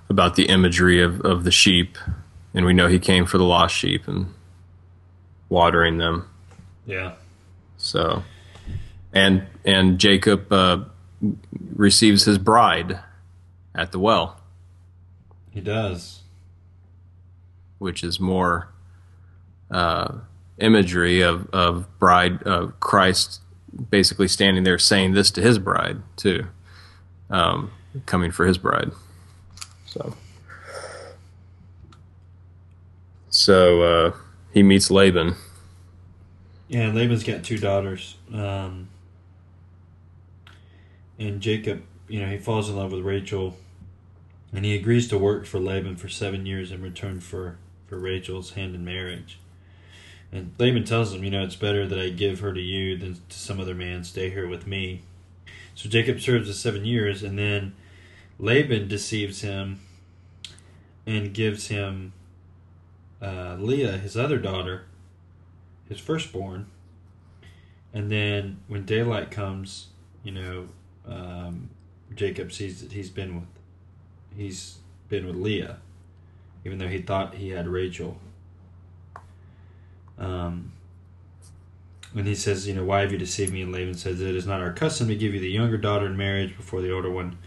About the imagery of, of the sheep. And we know he came for the lost sheep. And watering them. Yeah. So, and and Jacob uh, receives his bride at the well. He does. Which is more uh, imagery of of bride of Christ basically standing there saying this to his bride too, um, coming for his bride. So. So uh, he meets Laban. Yeah, Laban's got two daughters. Um, and Jacob, you know, he falls in love with Rachel, and he agrees to work for Laban for seven years in return for, for Rachel's hand in marriage. And Laban tells him, you know, it's better that I give her to you than to some other man. Stay here with me. So Jacob serves the seven years, and then Laban deceives him and gives him uh, Leah, his other daughter, his firstborn. And then when daylight comes, you know, um, Jacob sees that he's been with he's been with Leah, even though he thought he had Rachel. Um, when he says, you know, why have you deceived me? And Laban says, it is not our custom to give you the younger daughter in marriage before the older one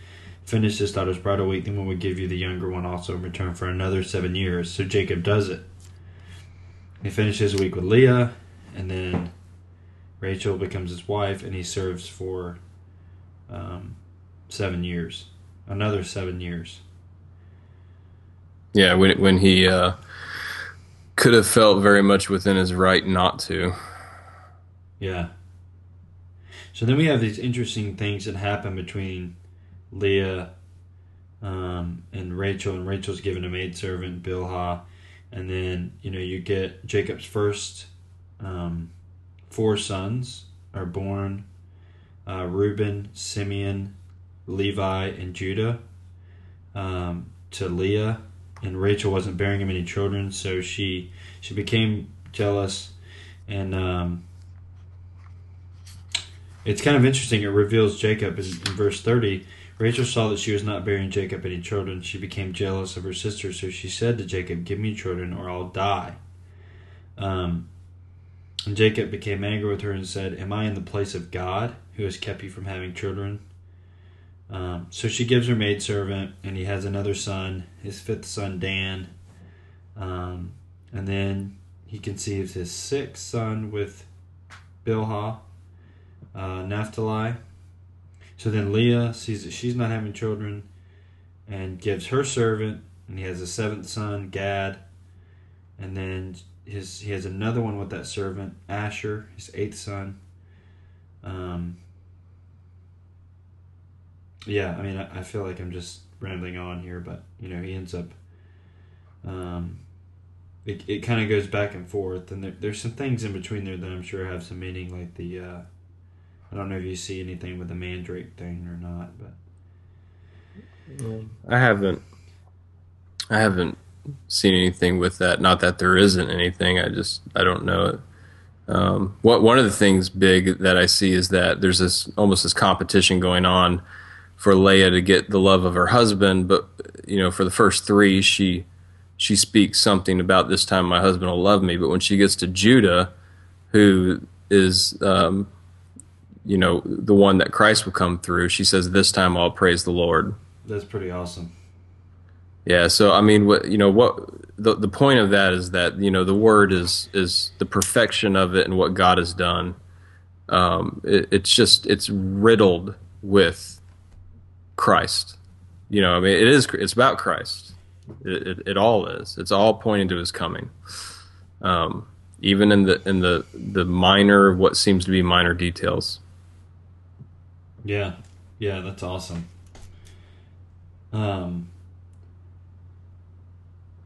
finishes daughter's bridal week. Then we would give you the younger one also in return for another seven years. So Jacob does it. He finishes a week with Leah, and then Rachel becomes his wife, and he serves for um, seven years, another seven years. Yeah, when when he uh, could have felt very much within his right not to. Yeah. So then we have these interesting things that happen between Leah um, and Rachel, and Rachel's given a maidservant, Bilhah, and then you know you get Jacob's first um, four sons are born: uh, Reuben, Simeon, Levi, and Judah um, to Leah, and Rachel wasn't bearing him any children, so she she became jealous, and um, it's kind of interesting. It reveals Jacob in, in verse thirty. Rachel saw that she was not bearing Jacob any children. She became jealous of her sister, so she said to Jacob, "Give me children, or I'll die." Um, and Jacob became angry with her and said, Am I in the place of God who has kept you from having children? Um, so she gives her maidservant, and he has another son, his fifth son, Dan. Um, and then he conceives his sixth son with Bilhah, uh, Naphtali. So then Leah sees that she's not having children and gives her servant, and he has a seventh son, Gad. And then his he has another one with that servant Asher, his eighth son. Um, yeah, I mean, I, I feel like I'm just rambling on here, but you know, he ends up. Um, it it kind of goes back and forth, and there, there's some things in between there that I'm sure have some meaning, like the. Uh, I don't know if you see anything with the mandrake thing or not, but. I haven't. I haven't seen anything with that. Not that there isn't anything. I just I don't know it. Um, what one of the things big that I see is that there's this almost this competition going on for Leah to get the love of her husband, but you know for the first three she she speaks something about this time my husband will love me, but when she gets to Judah, who is um, you know the one that Christ will come through, she says this time I'll praise the Lord. That's pretty awesome. Yeah, so I mean, what you know, what the the point of that is that you know the word is is the perfection of it and what God has done. Um, it, it's just it's riddled with Christ. You know, I mean, it is it's about Christ. It, it, it all is. It's all pointing to His coming. Um, even in the in the the minor, what seems to be minor details. Yeah, yeah, that's awesome. Um,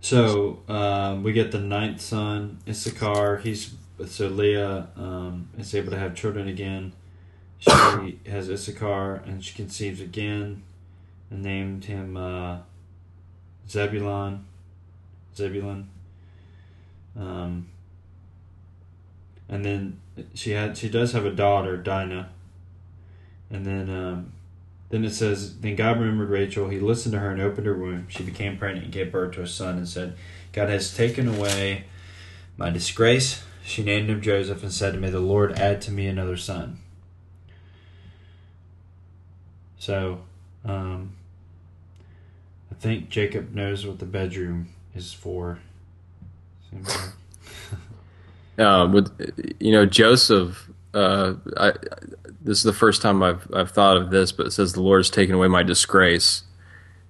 so um, we get the ninth son, Issachar. He's so Leah um, is able to have children again. She *coughs* has Issachar, and she conceives again, and named him uh, Zebulon. Zebulon. Um, and then she had she does have a daughter, Dinah. And then um, then it says, Then God remembered Rachel. He listened to her and opened her womb. She became pregnant and gave birth to a son and said, God has taken away my disgrace. She named him Joseph and said, May the Lord add to me another son. So, um, I think Jacob knows what the bedroom is for. *laughs* uh, with you know Joseph, uh, I this is the first time I've I've thought of this, but it says the Lord has taken away my disgrace.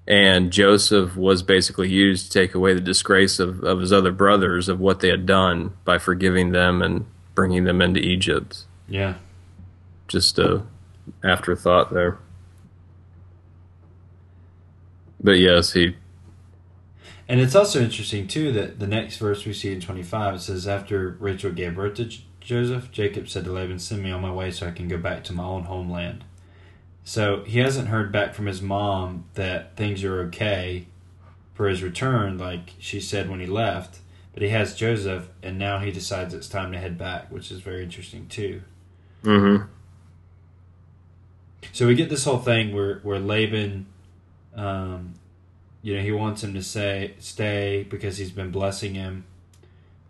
And Joseph was basically used to take away the disgrace of, of his other brothers of what they had done by forgiving them and bringing them into Egypt. Yeah. Just a afterthought there. But yes, he and it's also interesting too that the next verse we see in 25 it says after Rachel gave birth to Joseph, Jacob said to Laban, Send me on my way so I can go back to my own homeland. So he hasn't heard back from his mom that things are okay for his return, like she said when he left. But he has Joseph, and now he decides it's time to head back, which is very interesting too. Mm-hmm. So we get this whole thing where where Laban, um, you know, he wants him to say stay because he's been blessing him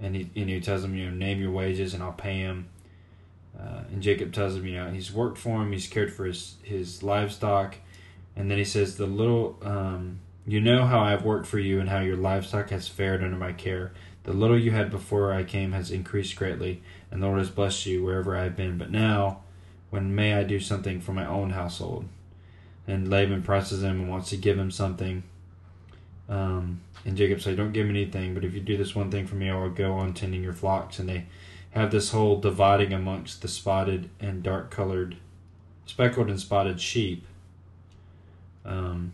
and he, and he tells him, you know, name your wages and I'll pay him. Uh, and Jacob tells him, you know, he's worked for him, he's cared for his, his livestock. And then he says, the little, um, you know how I've worked for you and how your livestock has fared under my care. The little you had before I came has increased greatly, and the Lord has blessed you wherever I have been. But now, when may I do something for my own household? And Laban presses him and wants to give him something. Um, and Jacob said, Don't give me anything, but if you do this one thing for me, I will go on tending your flocks. And they have this whole dividing amongst the spotted and dark colored, speckled and spotted sheep um,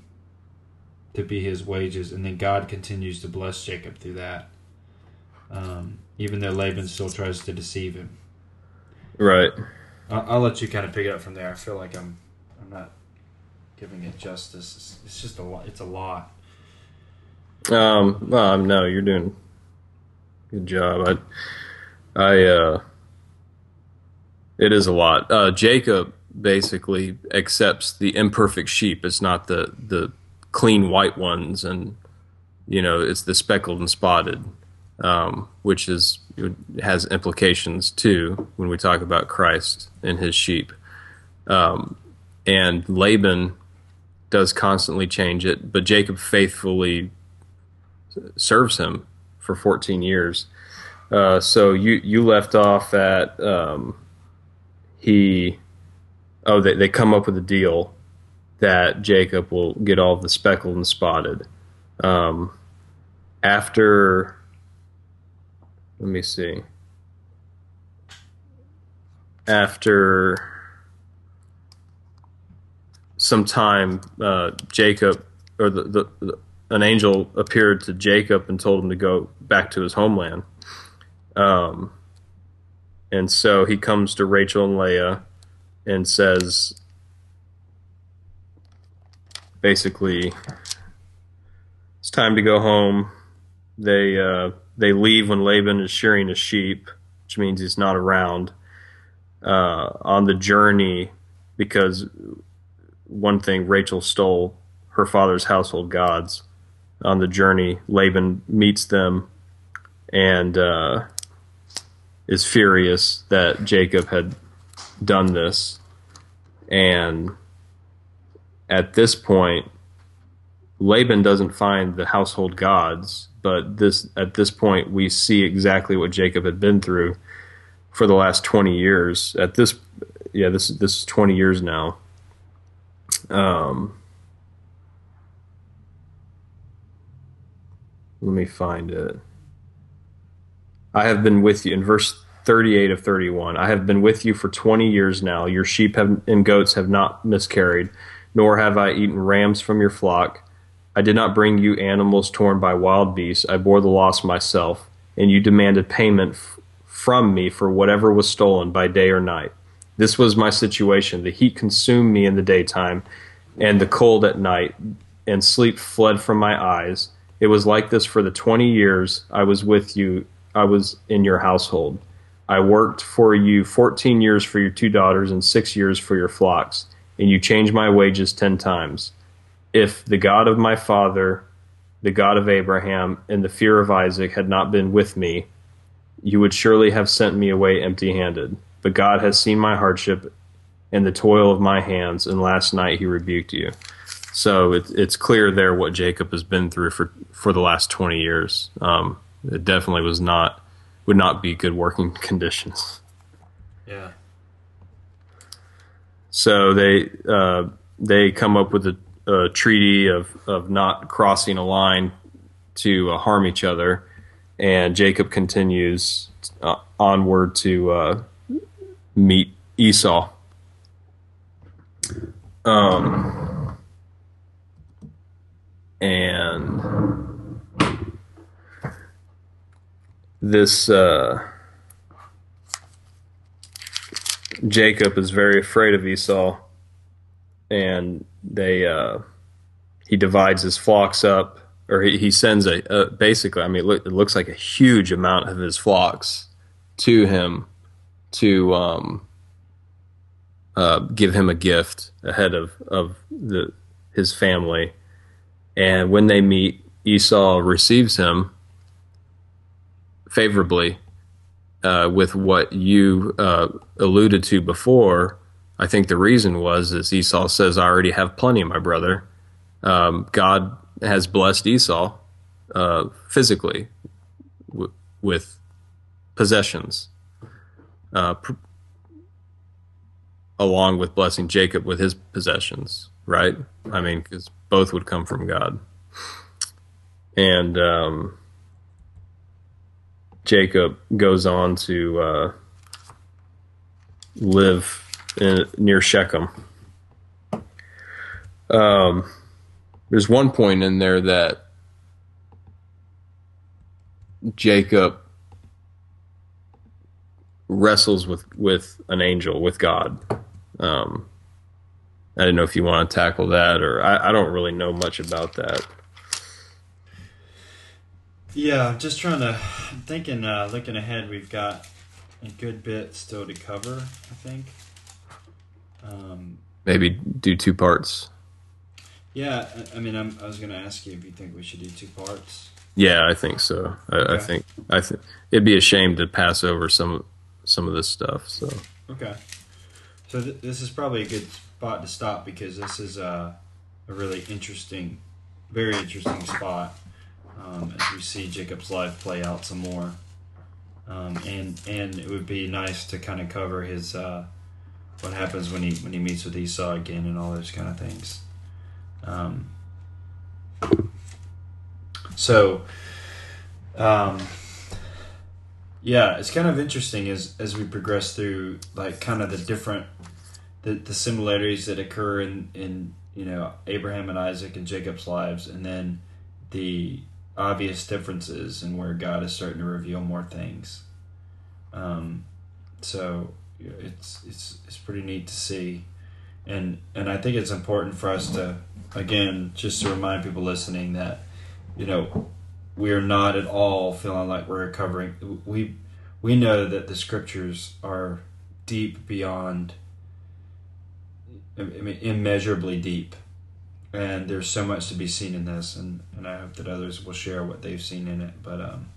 to be his wages. And then God continues to bless Jacob through that, um, even though Laban still tries to deceive him. Right. I'll, I'll, let you kind of pick it up from there. I feel like I'm, I'm not giving it justice. It's, it's just a lot. It's a lot. Um, well, no, you're doing good job. I, I, uh, it is a lot. Uh, Jacob basically accepts the imperfect sheep. It's not the the clean white ones, and you know, it's the speckled and spotted, um, which is has implications too when we talk about Christ and his sheep. Um, and Laban does constantly change it, but Jacob faithfully serves him for 14 years. Uh, so you you left off at um, he oh they, they come up with a deal that Jacob will get all the speckled and spotted. Um, after let me see after some time uh, Jacob or the, the, the an angel appeared to Jacob and told him to go back to his homeland. Um, and so he comes to Rachel and Leah and says, basically, it's time to go home. They uh, they leave when Laban is shearing his sheep, which means he's not around uh, on the journey because one thing Rachel stole her father's household gods on the journey, Laban meets them and uh, is furious that Jacob had done this. And at this point, Laban doesn't find the household gods, but this at this point we see exactly what Jacob had been through for the last 20 years. At this yeah, this this is 20 years now. Um Let me find it. I have been with you in verse 38 of 31. I have been with you for 20 years now. Your sheep have, and goats have not miscarried, nor have I eaten rams from your flock. I did not bring you animals torn by wild beasts. I bore the loss myself, and you demanded payment f- from me for whatever was stolen by day or night. This was my situation. The heat consumed me in the daytime, and the cold at night, and sleep fled from my eyes. It was like this for the 20 years I was with you, I was in your household. I worked for you 14 years for your two daughters and six years for your flocks, and you changed my wages 10 times. If the God of my father, the God of Abraham, and the fear of Isaac had not been with me, you would surely have sent me away empty handed. But God has seen my hardship and the toil of my hands, and last night he rebuked you. So it, it's clear there what Jacob has been through for, for the last 20 years. Um, it definitely was not, would not be good working *laughs* conditions. Yeah. So they, uh, they come up with a, a, treaty of, of not crossing a line to uh, harm each other. And Jacob continues uh, onward to uh, meet Esau. Um, and this uh, Jacob is very afraid of Esau, and they uh, he divides his flocks up, or he, he sends a, a basically. I mean, it, it, looks like a huge amount of his flocks to him to um, uh, give him a gift ahead of of the his family and when they meet, Esau receives him favorably uh, with what you uh, alluded to before. I think the reason was is Esau says, "I already have plenty, my brother." Um, God has blessed Esau uh, physically w- with possessions, uh, pr- along with blessing Jacob with his possessions. Right? I mean, because both would come from God. And um, Jacob goes on to uh, live in, near Shechem. Um, there's one point in there that Jacob wrestles with with an angel, with God. Um, I don't know if you want to tackle that, or I, I don't really know much about that. Yeah, just trying to. I'm thinking, uh, looking ahead, we've got a good bit still to cover. I think. Um, Maybe do two parts. yeah, I, I mean, I'm, I was going to ask you if you think we should do two parts. Yeah, I think so. I, I think I think it'd be a shame to pass over some some of this stuff. So Okay. So th- this is probably a good spot to stop because this is uh, a really interesting, very interesting spot um, as we see Jacob's life play out some more. Um, and and it would be nice to kind of cover his uh, what happens when he when he meets with Esau again and all those kind of things. Um, so, um, yeah, it's kind of interesting as as we progress through like kind of the different the, the similarities that occur in in you know Abraham and Isaac and Jacob's lives, and then the obvious differences and where God is starting to reveal more things. Um, so it's it's it's pretty neat to see, and and I think it's important for us to again just to remind people listening that you know we are not at all feeling like we're covering we we know that the scriptures are deep beyond I mean immeasurably deep. And there's so much to be seen in this and, and I hope that others will share what they've seen in it but um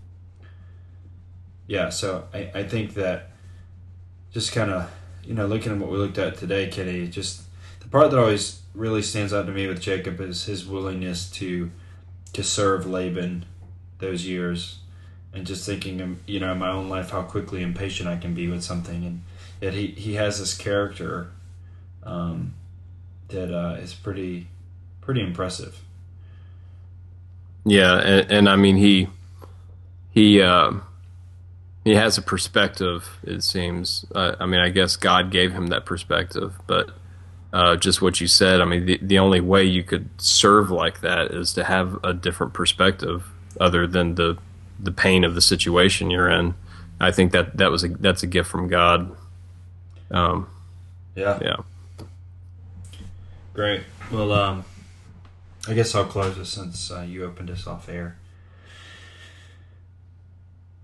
yeah so I, I think that just kind of you know looking at what we looked at today Kenny just the part that always really stands out to me with Jacob is his willingness to to serve Laban those years and just thinking um, you know in my own life how quickly impatient I can be with something. And yet he, he has this character um, that uh, is pretty pretty impressive yeah, and, and I mean he he um he has a perspective. It seems. Uh, I mean, I guess God gave him that perspective, but uh, just what you said. I mean, the the only way you could serve like that is to have a different perspective other than the the pain of the situation you're in. I think that that was a that's a gift from God. Um, yeah yeah. Great well um, I guess I'll close this since uh, you opened us off air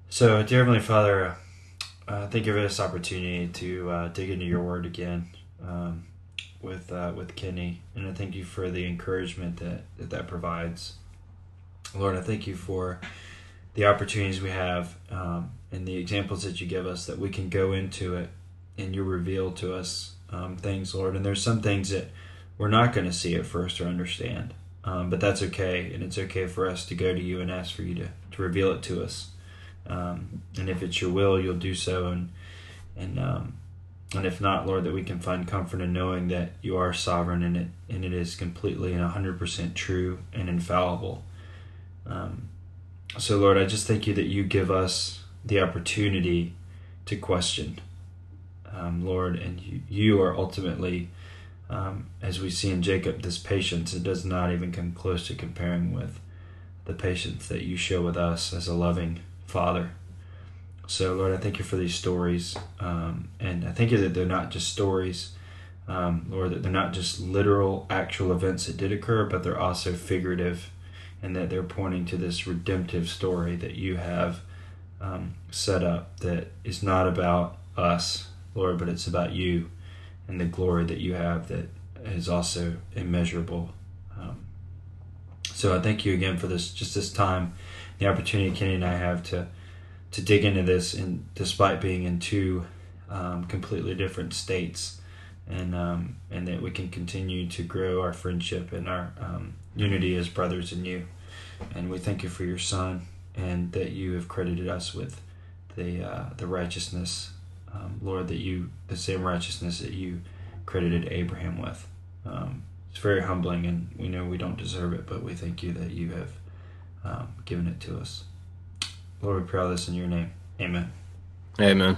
so dear Heavenly Father uh, thank you for this opportunity to uh, dig into your word again um, with uh, with Kenny, and I thank you for the encouragement that, that that provides. Lord, I thank you for the opportunities we have um, and the examples that you give us that we can go into it and you reveal to us um, things, Lord. And there's some things that we're not going to see it first or understand, um, but that's okay, and it's okay for us to go to you and ask for you to, to reveal it to us. Um, and if it's your will, you'll do so, and and um, and if not, Lord, that we can find comfort in knowing that you are sovereign and it and it is completely and hundred percent true and infallible. Um, so, Lord, I just thank you that you give us the opportunity to question, um, Lord, and you, you are ultimately, um, as we see in Jacob, this patience. It does not even come close to comparing with the patience that you show with us as a loving Father. So, Lord, I thank you for these stories. Um, and I thank you that they're not just stories, um, Lord, that they're not just literal, actual events that did occur, but they're also figurative and that they're pointing to this redemptive story that you have um, set up that is not about us, Lord, but it's about you and the glory that you have that is also immeasurable. Um, so I thank you again for this, just this time, the opportunity Kenny and I have to to dig into this, and despite being in two um, completely different states, and um, and that we can continue to grow our friendship and our um, unity as brothers in you. And we thank you for your Son, and that you have credited us with the uh, the righteousness, um, Lord, that you the same righteousness that you credited Abraham with. Um, it's very humbling, and we know we don't deserve it, but we thank you that you have um, given it to us. Lord, we pray all this in your name. Amen. Amen.